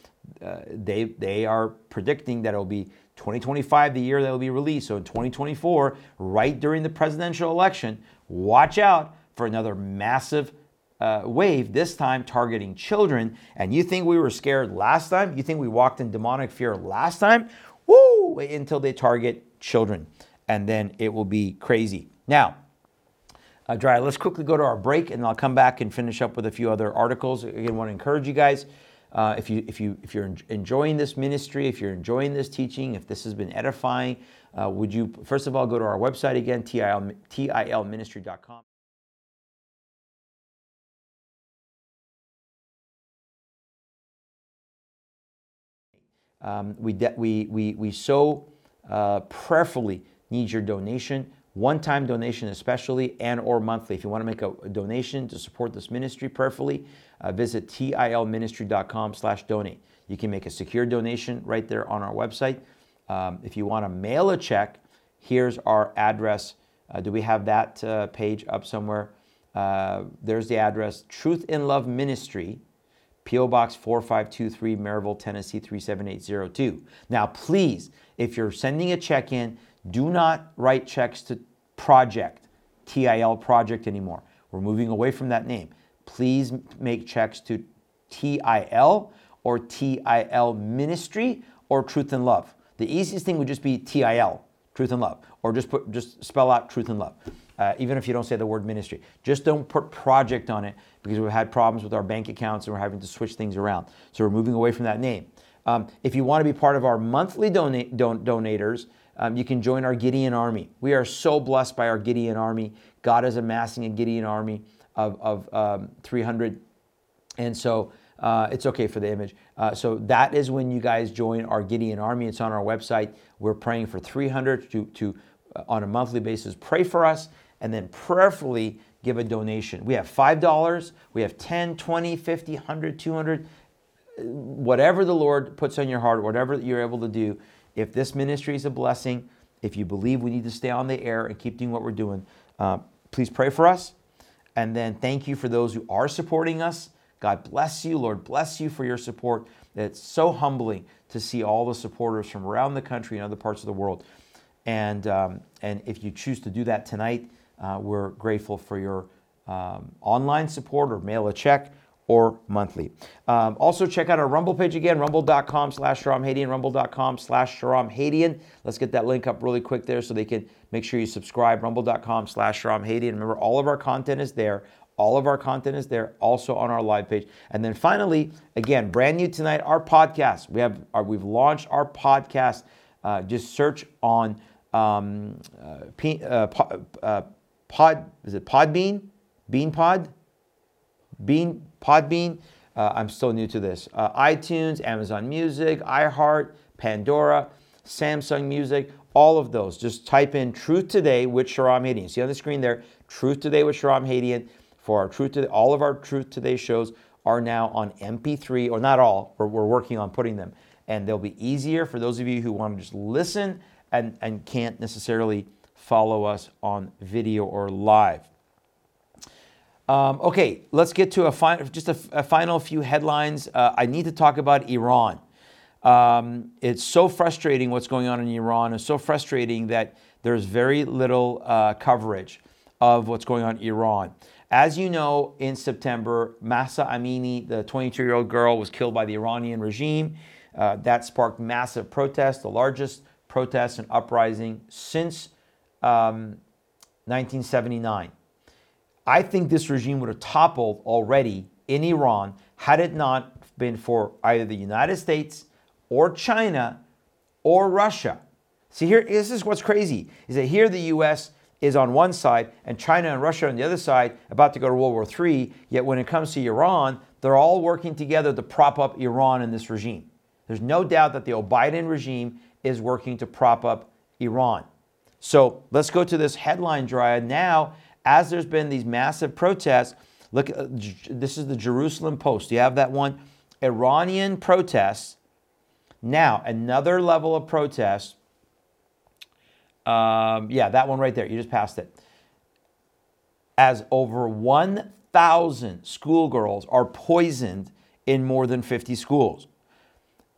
uh, they they are predicting that it'll be 2025 the year that will be released. So in 2024, right during the presidential election, watch out for another massive uh, wave, this time targeting children. And you think we were scared last time? You think we walked in demonic fear last time? Woo! Wait until they target children, and then it will be crazy. Now, uh, Dry, let's quickly go to our break, and I'll come back and finish up with a few other articles. Again, I want to encourage you guys. Uh, if you if you if you're enjoying this ministry, if you're enjoying this teaching, if this has been edifying, uh, would you first of all go to our website again, til, tilministry.com. Um, we, de- we, we, we so uh, prayerfully need your donation one-time donation especially and or monthly. If you want to make a, donation to support this ministry prayerfully uh, visit tilministry.com slash donate. You can make a secure donation right there on our website. Um, if you want to mail a check here's our address. Uh, do we have that uh, page up somewhere? Uh, there's the address truth in love ministry P.O. Box 4523, Maryville, Tennessee 37802. Now, please, if you're sending a check in, do not write checks to project, TIL project anymore. We're moving away from that name. Please make checks to TIL or TIL ministry or truth and love. The easiest thing would just be TIL, truth and love, or just put just spell out truth and love uh, even if you don't say the word ministry. Just don't put project on it because we've had problems with our bank accounts and we're having to switch things around. So we're moving away from that name. Um, if you want to be part of our monthly donate, don- donators, um, you can join our Gideon Army. We are so blessed by our Gideon Army. God is amassing a Gideon Army of, of um, 300. And so uh, it's okay for the image. Uh, so that is when you guys join our Gideon Army. It's on our website. We're praying for 300 to, to uh, on a monthly basis. Pray for us and then prayerfully give a donation. We have $5, we have 10, 20, 50, 100, 200, whatever the Lord puts on your heart, whatever you're able to do. If this ministry is a blessing, if you believe we need to stay on the air and keep doing what we're doing, uh, please pray for us. And then thank you for those who are supporting us. God bless you. Lord bless you for your support. It's so humbling to see all the supporters from around the country and other parts of the world. And, um, and if you choose to do that tonight, uh, we're grateful for your um, online support or mail a check or monthly. Um, also, check out our Rumble page again, rumble.com slash Hadian, rumble.com slash Hadian. Let's get that link up really quick there so they can make sure you subscribe, rumble.com slash Hadian. Remember, all of our content is there. All of our content is there, also on our live page. And then finally, again, brand new tonight, our podcast. We have our, we've launched our podcast. Uh, just search on um, uh, P, uh, uh Pod, is it Podbean? Bean Pod? Bean, Podbean? Uh, I'm still new to this. Uh, iTunes, Amazon Music, iHeart, Pandora, Samsung Music, all of those. Just type in Truth Today with Shahram Hadian. See on the screen there, Truth Today with Shahram Hadian. For our Truth Today, all of our Truth Today shows are now on MP3, or not all, we're, we're working on putting them. And they'll be easier for those of you who want to just listen and, and can't necessarily follow us on video or live. Um, okay, let's get to a fi- just a, final few headlines. Uh, I need to talk about Iran. Um, it's so frustrating what's going on in Iran. It's so frustrating that there's very little uh, coverage of what's going on in Iran. As you know, in September, Mahsa Amini, the 22 year old girl, was killed by the Iranian regime. Uh, that sparked massive protests, the largest protests and uprising since um, 1979. I think this regime would have toppled already in Iran had it not been for either the United States or China or Russia. See, here, this is what's crazy is that here the US is on one side and China and Russia on the other side, about to go to World War III. Yet when it comes to Iran, they're all working together to prop up Iran and this regime. There's no doubt that the Biden regime is working to prop up Iran. So let's go to this headline dryad now as there's been these massive protests, look, uh, this is the Jerusalem Post. You have that one? Iranian protests. Now, another level of protest. Um, yeah, that one right there. You just passed it. As over 1,000 schoolgirls are poisoned in more than 50 schools.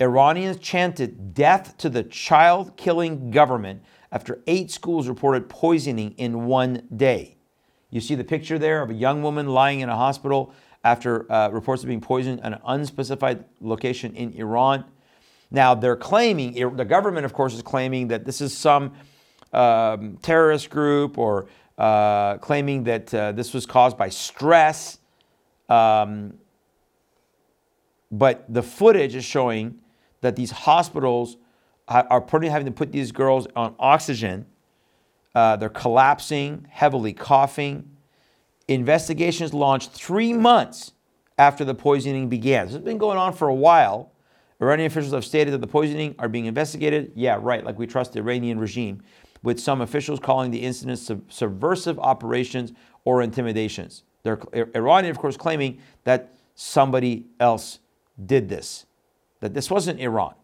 Iranians chanted death to the child killing government after eight schools reported poisoning in one day. You see the picture there of a young woman lying in a hospital after uh, reports of being poisoned at an unspecified location in Iran. Now, they're claiming, the government, of course, is claiming that this is some um, terrorist group or uh, claiming that uh, this was caused by stress. Um, but the footage is showing that these hospitals are putting, having to put these girls on oxygen. Uh, they're collapsing, heavily coughing. Investigations launched three months after the poisoning began. This has been going on for a while. Iranian officials have stated that the poisoning are being investigated. Yeah, right, like we trust the Iranian regime, with some officials calling the incidents sub- subversive operations or intimidations. They're, Iranian, of course, claiming that somebody else did this, that this wasn't Iran.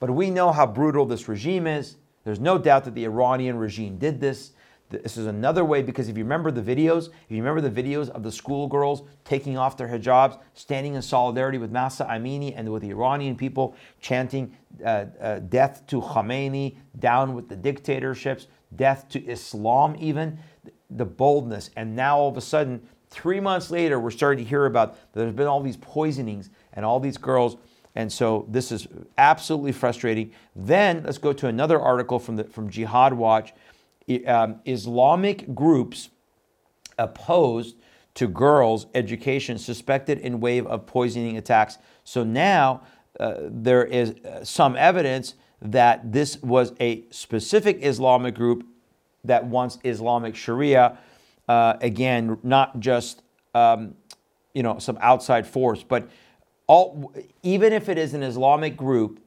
But we know how brutal this regime is. There's no doubt that the Iranian regime did this. This is another way because if you remember the videos, if you remember the videos of the schoolgirls taking off their hijabs, standing in solidarity with Mahsa Amini and with the Iranian people, chanting uh, uh, death to Khamenei, down with the dictatorships, death to Islam, even the boldness. And now all of a sudden, three months later, we're starting to hear about there's been all these poisonings and all these girls. And so this is absolutely frustrating. Then let's go to another article from the from Jihad Watch um, Islamic groups opposed to girls' education suspected in wave of poisoning attacks. So now uh, there is uh, some evidence that this was a specific Islamic group that wants Islamic Sharia. Uh, again, not just um, you know some outside force, but all, even if it is an Islamic group,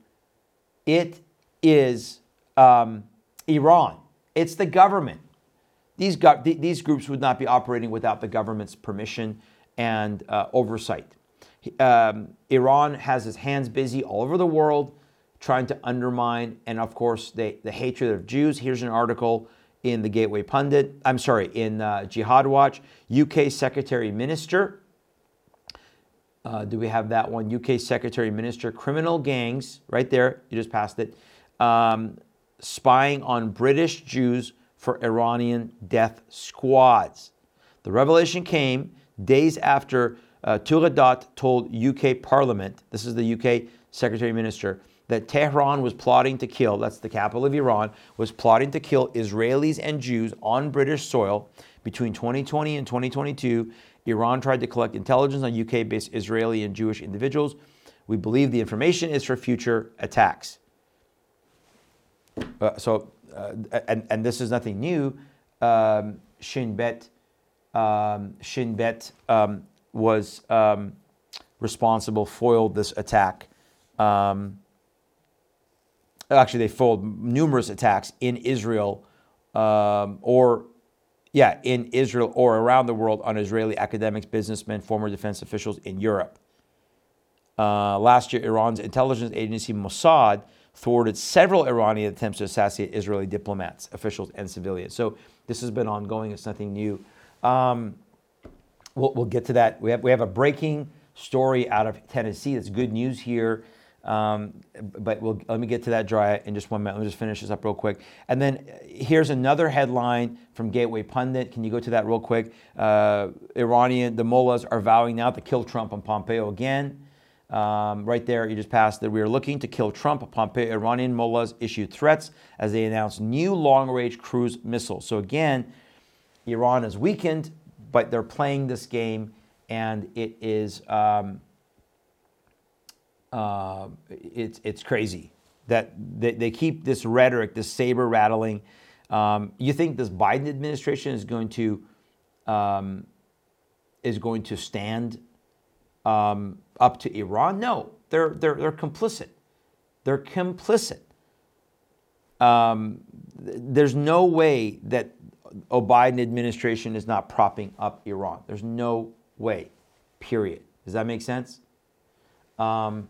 it is um, Iran. It's the government. These, go- these groups would not be operating without the government's permission and uh, oversight. Um, Iran has its hands busy all over the world trying to undermine, and of course, they, the hatred of Jews. Here's an article in the Gateway Pundit, I'm sorry, in uh, Jihad Watch, UK Secretary Minister. Uh, do we have that one? UK Secretary Minister, criminal gangs, right there, you just passed it. Um, spying on British Jews for Iranian death squads. The revelation came days after uh, told UK Parliament, this is the UK Secretary Minister, that Tehran was plotting to kill, that's the capital of Iran, was plotting to kill Israelis and Jews on British soil between 2020 and 2022. Iran tried to collect intelligence on UK based Israeli and Jewish individuals. We believe the information is for future attacks. Uh, so, uh, and, and this is nothing new. Um, Shin Bet, um, Shin Bet um, was um, responsible, foiled this attack. Um, actually, they foiled numerous attacks in Israel um, or, yeah, in Israel or around the world on Israeli academics, businessmen, former defense officials in Europe. Uh, last year, Iran's intelligence agency Mossad thwarted several Iranian attempts to assassinate Israeli diplomats, officials, and civilians. So this has been ongoing. It's nothing new. Um, we'll, we'll, get to that. We have, we have a breaking story out of Tennessee. That's good news here. Um, but we'll, let me get to that dry in just one minute. Let me just finish this up real quick. And then here's another headline from Gateway Pundit. Can you go to that real quick? Uh, Iranian, the mullahs are vowing now to kill Trump and Pompeo again. Um, right there, you just passed that we are looking to kill Trump. Pompeo Iranian mullahs issued threats as they announced new long range cruise missiles. So, again, Iran is weakened, but they're playing this game, and it is um, uh, it's, it's crazy that they, they keep this rhetoric, this saber rattling. Um, you think this Biden administration is going to um, is going to stand um, up to Iran? No, they're, they're, they're complicit. They're complicit. Um, there's no way that a Biden administration is not propping up Iran. There's no way, period. Does that make sense? Um,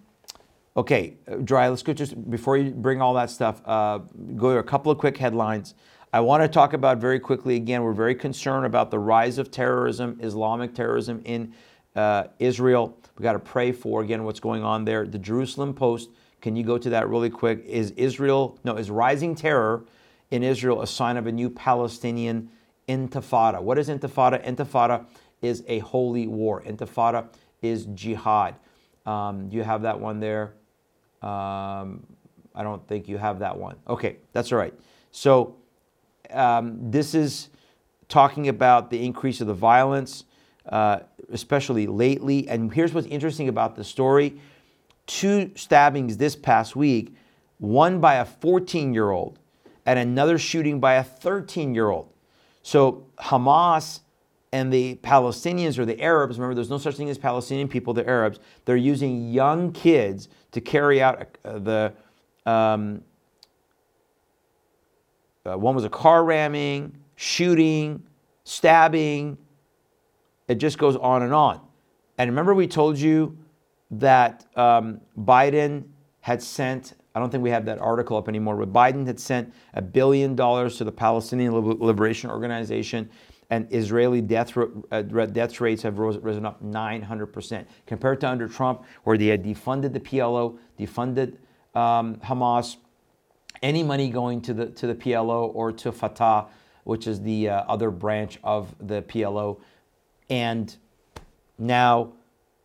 okay, Dry, let's go just before you bring all that stuff, uh, go to a couple of quick headlines. I want to talk about very quickly again, we're very concerned about the rise of terrorism, Islamic terrorism in uh, Israel. We got to pray for again what's going on there. The Jerusalem Post, can you go to that really quick? Is Israel, no, is rising terror in Israel a sign of a new Palestinian intifada? What is intifada? Intifada is a holy war. Intifada is jihad. Um, do you have that one there? Um, I don't think you have that one. Okay, that's all right. So um, this is talking about the increase of the violence, uh, especially lately. And here's what's interesting about the story two stabbings this past week, one by a 14 year old and another shooting by a 13 year old. So Hamas and the Palestinians or the Arabs, remember there's no such thing as Palestinian people, the Arabs, they're using young kids to carry out uh, the um, uh, one was a car ramming, shooting, stabbing. It just goes on and on. And remember, we told you that um, Biden had sent, I don't think we have that article up anymore, but Biden had sent a billion dollars to the Palestinian Liberation Organization, and Israeli death, uh, death rates have risen up 900%. Compared to under Trump, where they had defunded the PLO, defunded um, Hamas, any money going to the to the PLO or to Fatah, which is the uh, other branch of the PLO, and now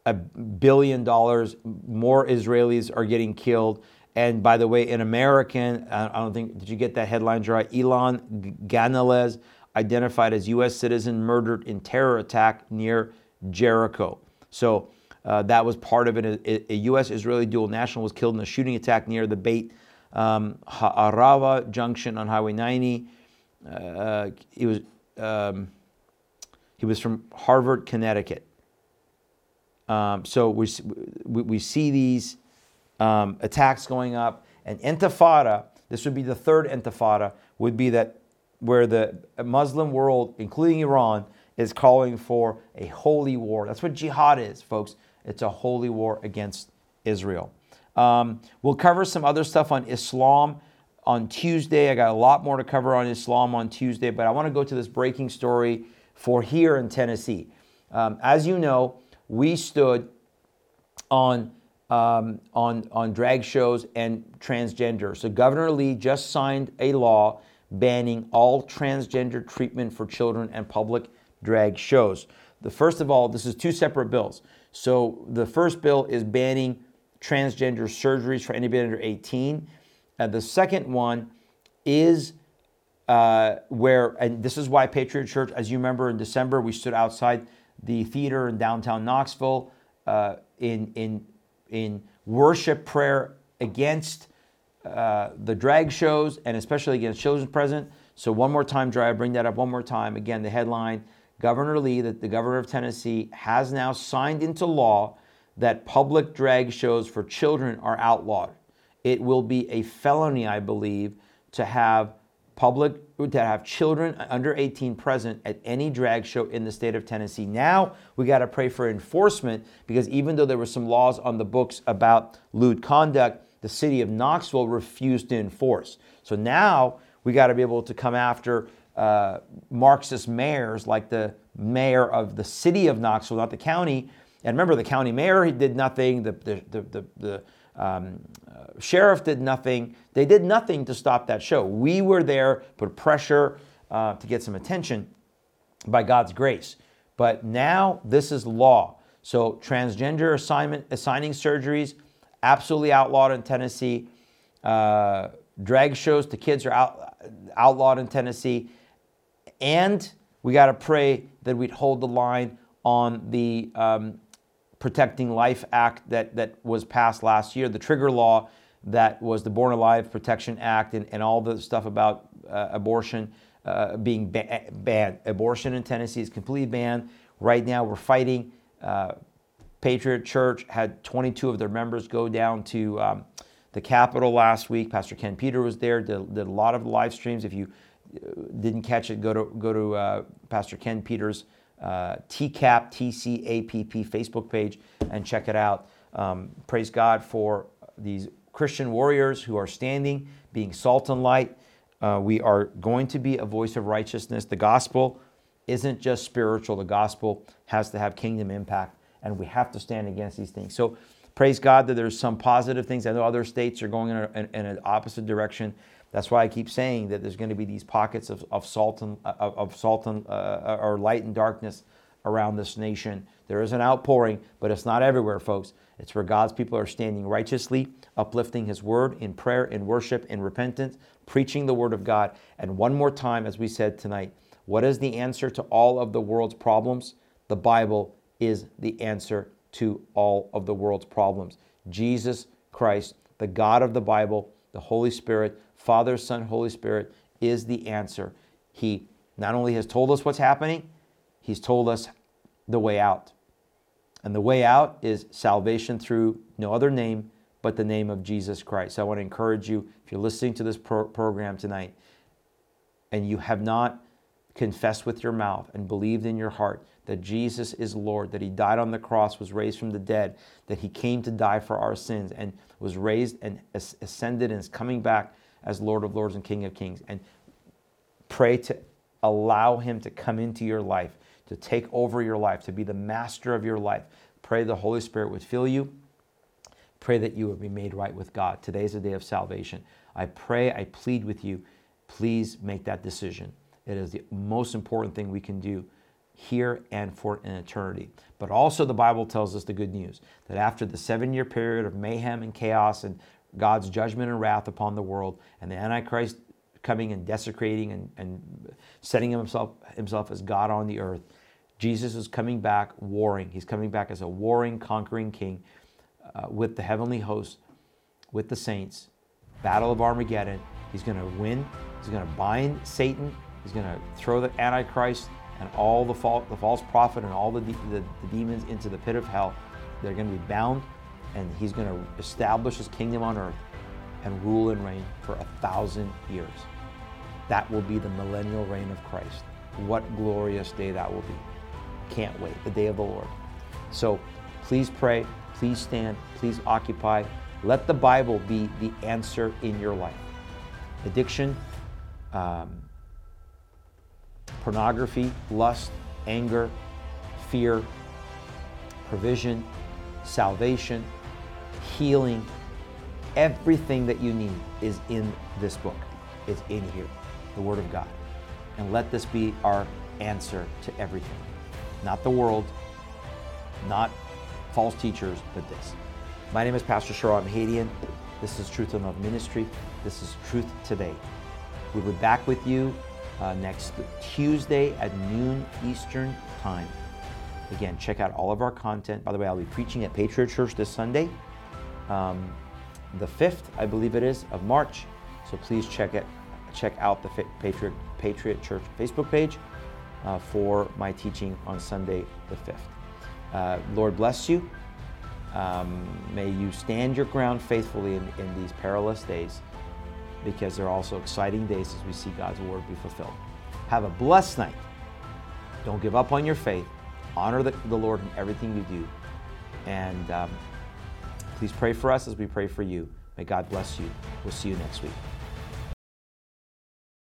a billion dollars more Israelis are getting killed. And by the way, an American, I don't think, did you get that headline right? Elan Ganeles, identified as U.S. citizen, murdered in terror attack near Jericho. So uh, that was part of it. A, a U.S. Israeli dual national was killed in a shooting attack near the Beit um, Ha'arava Junction on Highway 90. Uh, he was um, he was from Hartford, Connecticut. Um, so we, we, we, see these um, attacks going up, and intifada. This would be the third intifada. Would be that where the Muslim world, including Iran, is calling for a holy war. That's what jihad is, folks. It's a holy war against Israel. Um, we'll cover some other stuff on Islam on Tuesday. I got a lot more to cover on Islam on Tuesday, but I want to go to this breaking story for here in Tennessee. Um, as you know, we stood on um, on on drag shows and transgender. So Governor Lee just signed a law banning all transgender treatment for children and public drag shows. The first of all, this is two separate bills. So the first bill is banning transgender surgeries for anybody under 18. And the second one is uh, where, and this is why Patriot Church, as you remember in December, we stood outside the theater in downtown Knoxville uh, in, in, in worship prayer against uh, the drag shows and especially against children present. So, one more time, Dry, I bring that up one more time. Again, the headline Governor Lee, that the governor of Tennessee, has now signed into law that public drag shows for children are outlawed. It will be a felony, I believe, to have public to have children under 18 present at any drag show in the state of Tennessee. Now we got to pray for enforcement because even though there were some laws on the books about lewd conduct, the city of Knoxville refused to enforce. So now we got to be able to come after uh, Marxist mayors like the mayor of the city of Knoxville, not the county, and remember, the county mayor did nothing. The the the, the, the um, uh, sheriff did nothing. They did nothing to stop that show. We were there, put pressure uh, to get some attention by God's grace. But now this is law. So transgender assignment assigning surgeries absolutely outlawed in Tennessee. Uh, drag shows to kids are out, outlawed in Tennessee. And we got to pray that we'd hold the line on the um, Protecting Life Act that, that was passed last year, the trigger law that was the Born Alive Protection Act, and, and all the stuff about uh, abortion uh, being ba- banned. Abortion in Tennessee is completely banned. Right now, we're fighting. Uh, Patriot Church had 22 of their members go down to um, the Capitol last week. Pastor Ken Peter was there, did, did a lot of live streams. If you didn't catch it, go to go to uh, Pastor Ken Peters uh, TCAP TCAPP Facebook page and check it out. Um, praise God for these Christian warriors who are standing, being salt and light. Uh, we are going to be a voice of righteousness. The gospel isn't just spiritual. The gospel has to have kingdom impact, and we have to stand against these things. So praise God that there's some positive things. I know other states are going in, a, in, in an opposite direction. That's why I keep saying that there's going to be these pockets of, of salt and of, of salt and uh, or light and darkness around this nation. There is an outpouring, but it's not everywhere, folks. It's where God's people are standing righteously, uplifting His word in prayer, in worship, in repentance, preaching the word of God. And one more time, as we said tonight, what is the answer to all of the world's problems? The Bible is the answer to all of the world's problems. Jesus Christ, the God of the Bible, the Holy Spirit, Father, Son, Holy Spirit is the answer. He not only has told us what's happening, He's told us the way out. And the way out is salvation through no other name but the name of Jesus Christ. So I want to encourage you, if you're listening to this pro- program tonight and you have not confessed with your mouth and believed in your heart that Jesus is Lord, that He died on the cross, was raised from the dead, that He came to die for our sins, and was raised and ascended and is coming back as Lord of Lords and King of Kings. And pray to allow Him to come into your life, to take over your life, to be the master of your life. Pray the Holy Spirit would fill you. Pray that you would be made right with God. Today is a day of salvation. I pray, I plead with you, please make that decision. It is the most important thing we can do here and for an eternity. But also, the Bible tells us the good news that after the seven year period of mayhem and chaos and God's judgment and wrath upon the world, and the Antichrist coming and desecrating and, and setting himself, himself as God on the earth, Jesus is coming back warring. He's coming back as a warring, conquering king uh, with the heavenly host, with the saints. Battle of Armageddon. He's going to win. He's going to bind Satan. He's going to throw the Antichrist and all the, the false prophet and all the, the, the demons into the pit of hell. They're going to be bound and he's going to establish his kingdom on earth and rule and reign for a thousand years. That will be the millennial reign of Christ. What glorious day that will be. Can't wait, the day of the Lord. So please pray, please stand, please occupy. Let the Bible be the answer in your life. Addiction, um, pornography, lust, anger, fear, provision, salvation, healing, everything that you need is in this book. It's in here, the Word of God. And let this be our answer to everything. Not the world, not false teachers, but this. My name is Pastor Shahram Hadian. This is Truth in Love Ministry. This is Truth Today. We'll be back with you uh, next Tuesday at noon Eastern Time. Again, check out all of our content. By the way, I'll be preaching at Patriot Church this Sunday um, the 5th, I believe it is, of March. So please check it, check out the Patriot, Patriot Church Facebook page uh, for my teaching on Sunday the 5th. Uh, Lord bless you. Um, may you stand your ground faithfully in, in these perilous days because they're also exciting days as we see God's word be fulfilled. Have a blessed night. Don't give up on your faith. Honor the, the Lord in everything you do. And um, Please pray for us as we pray for you. May God bless you. We'll see you next week.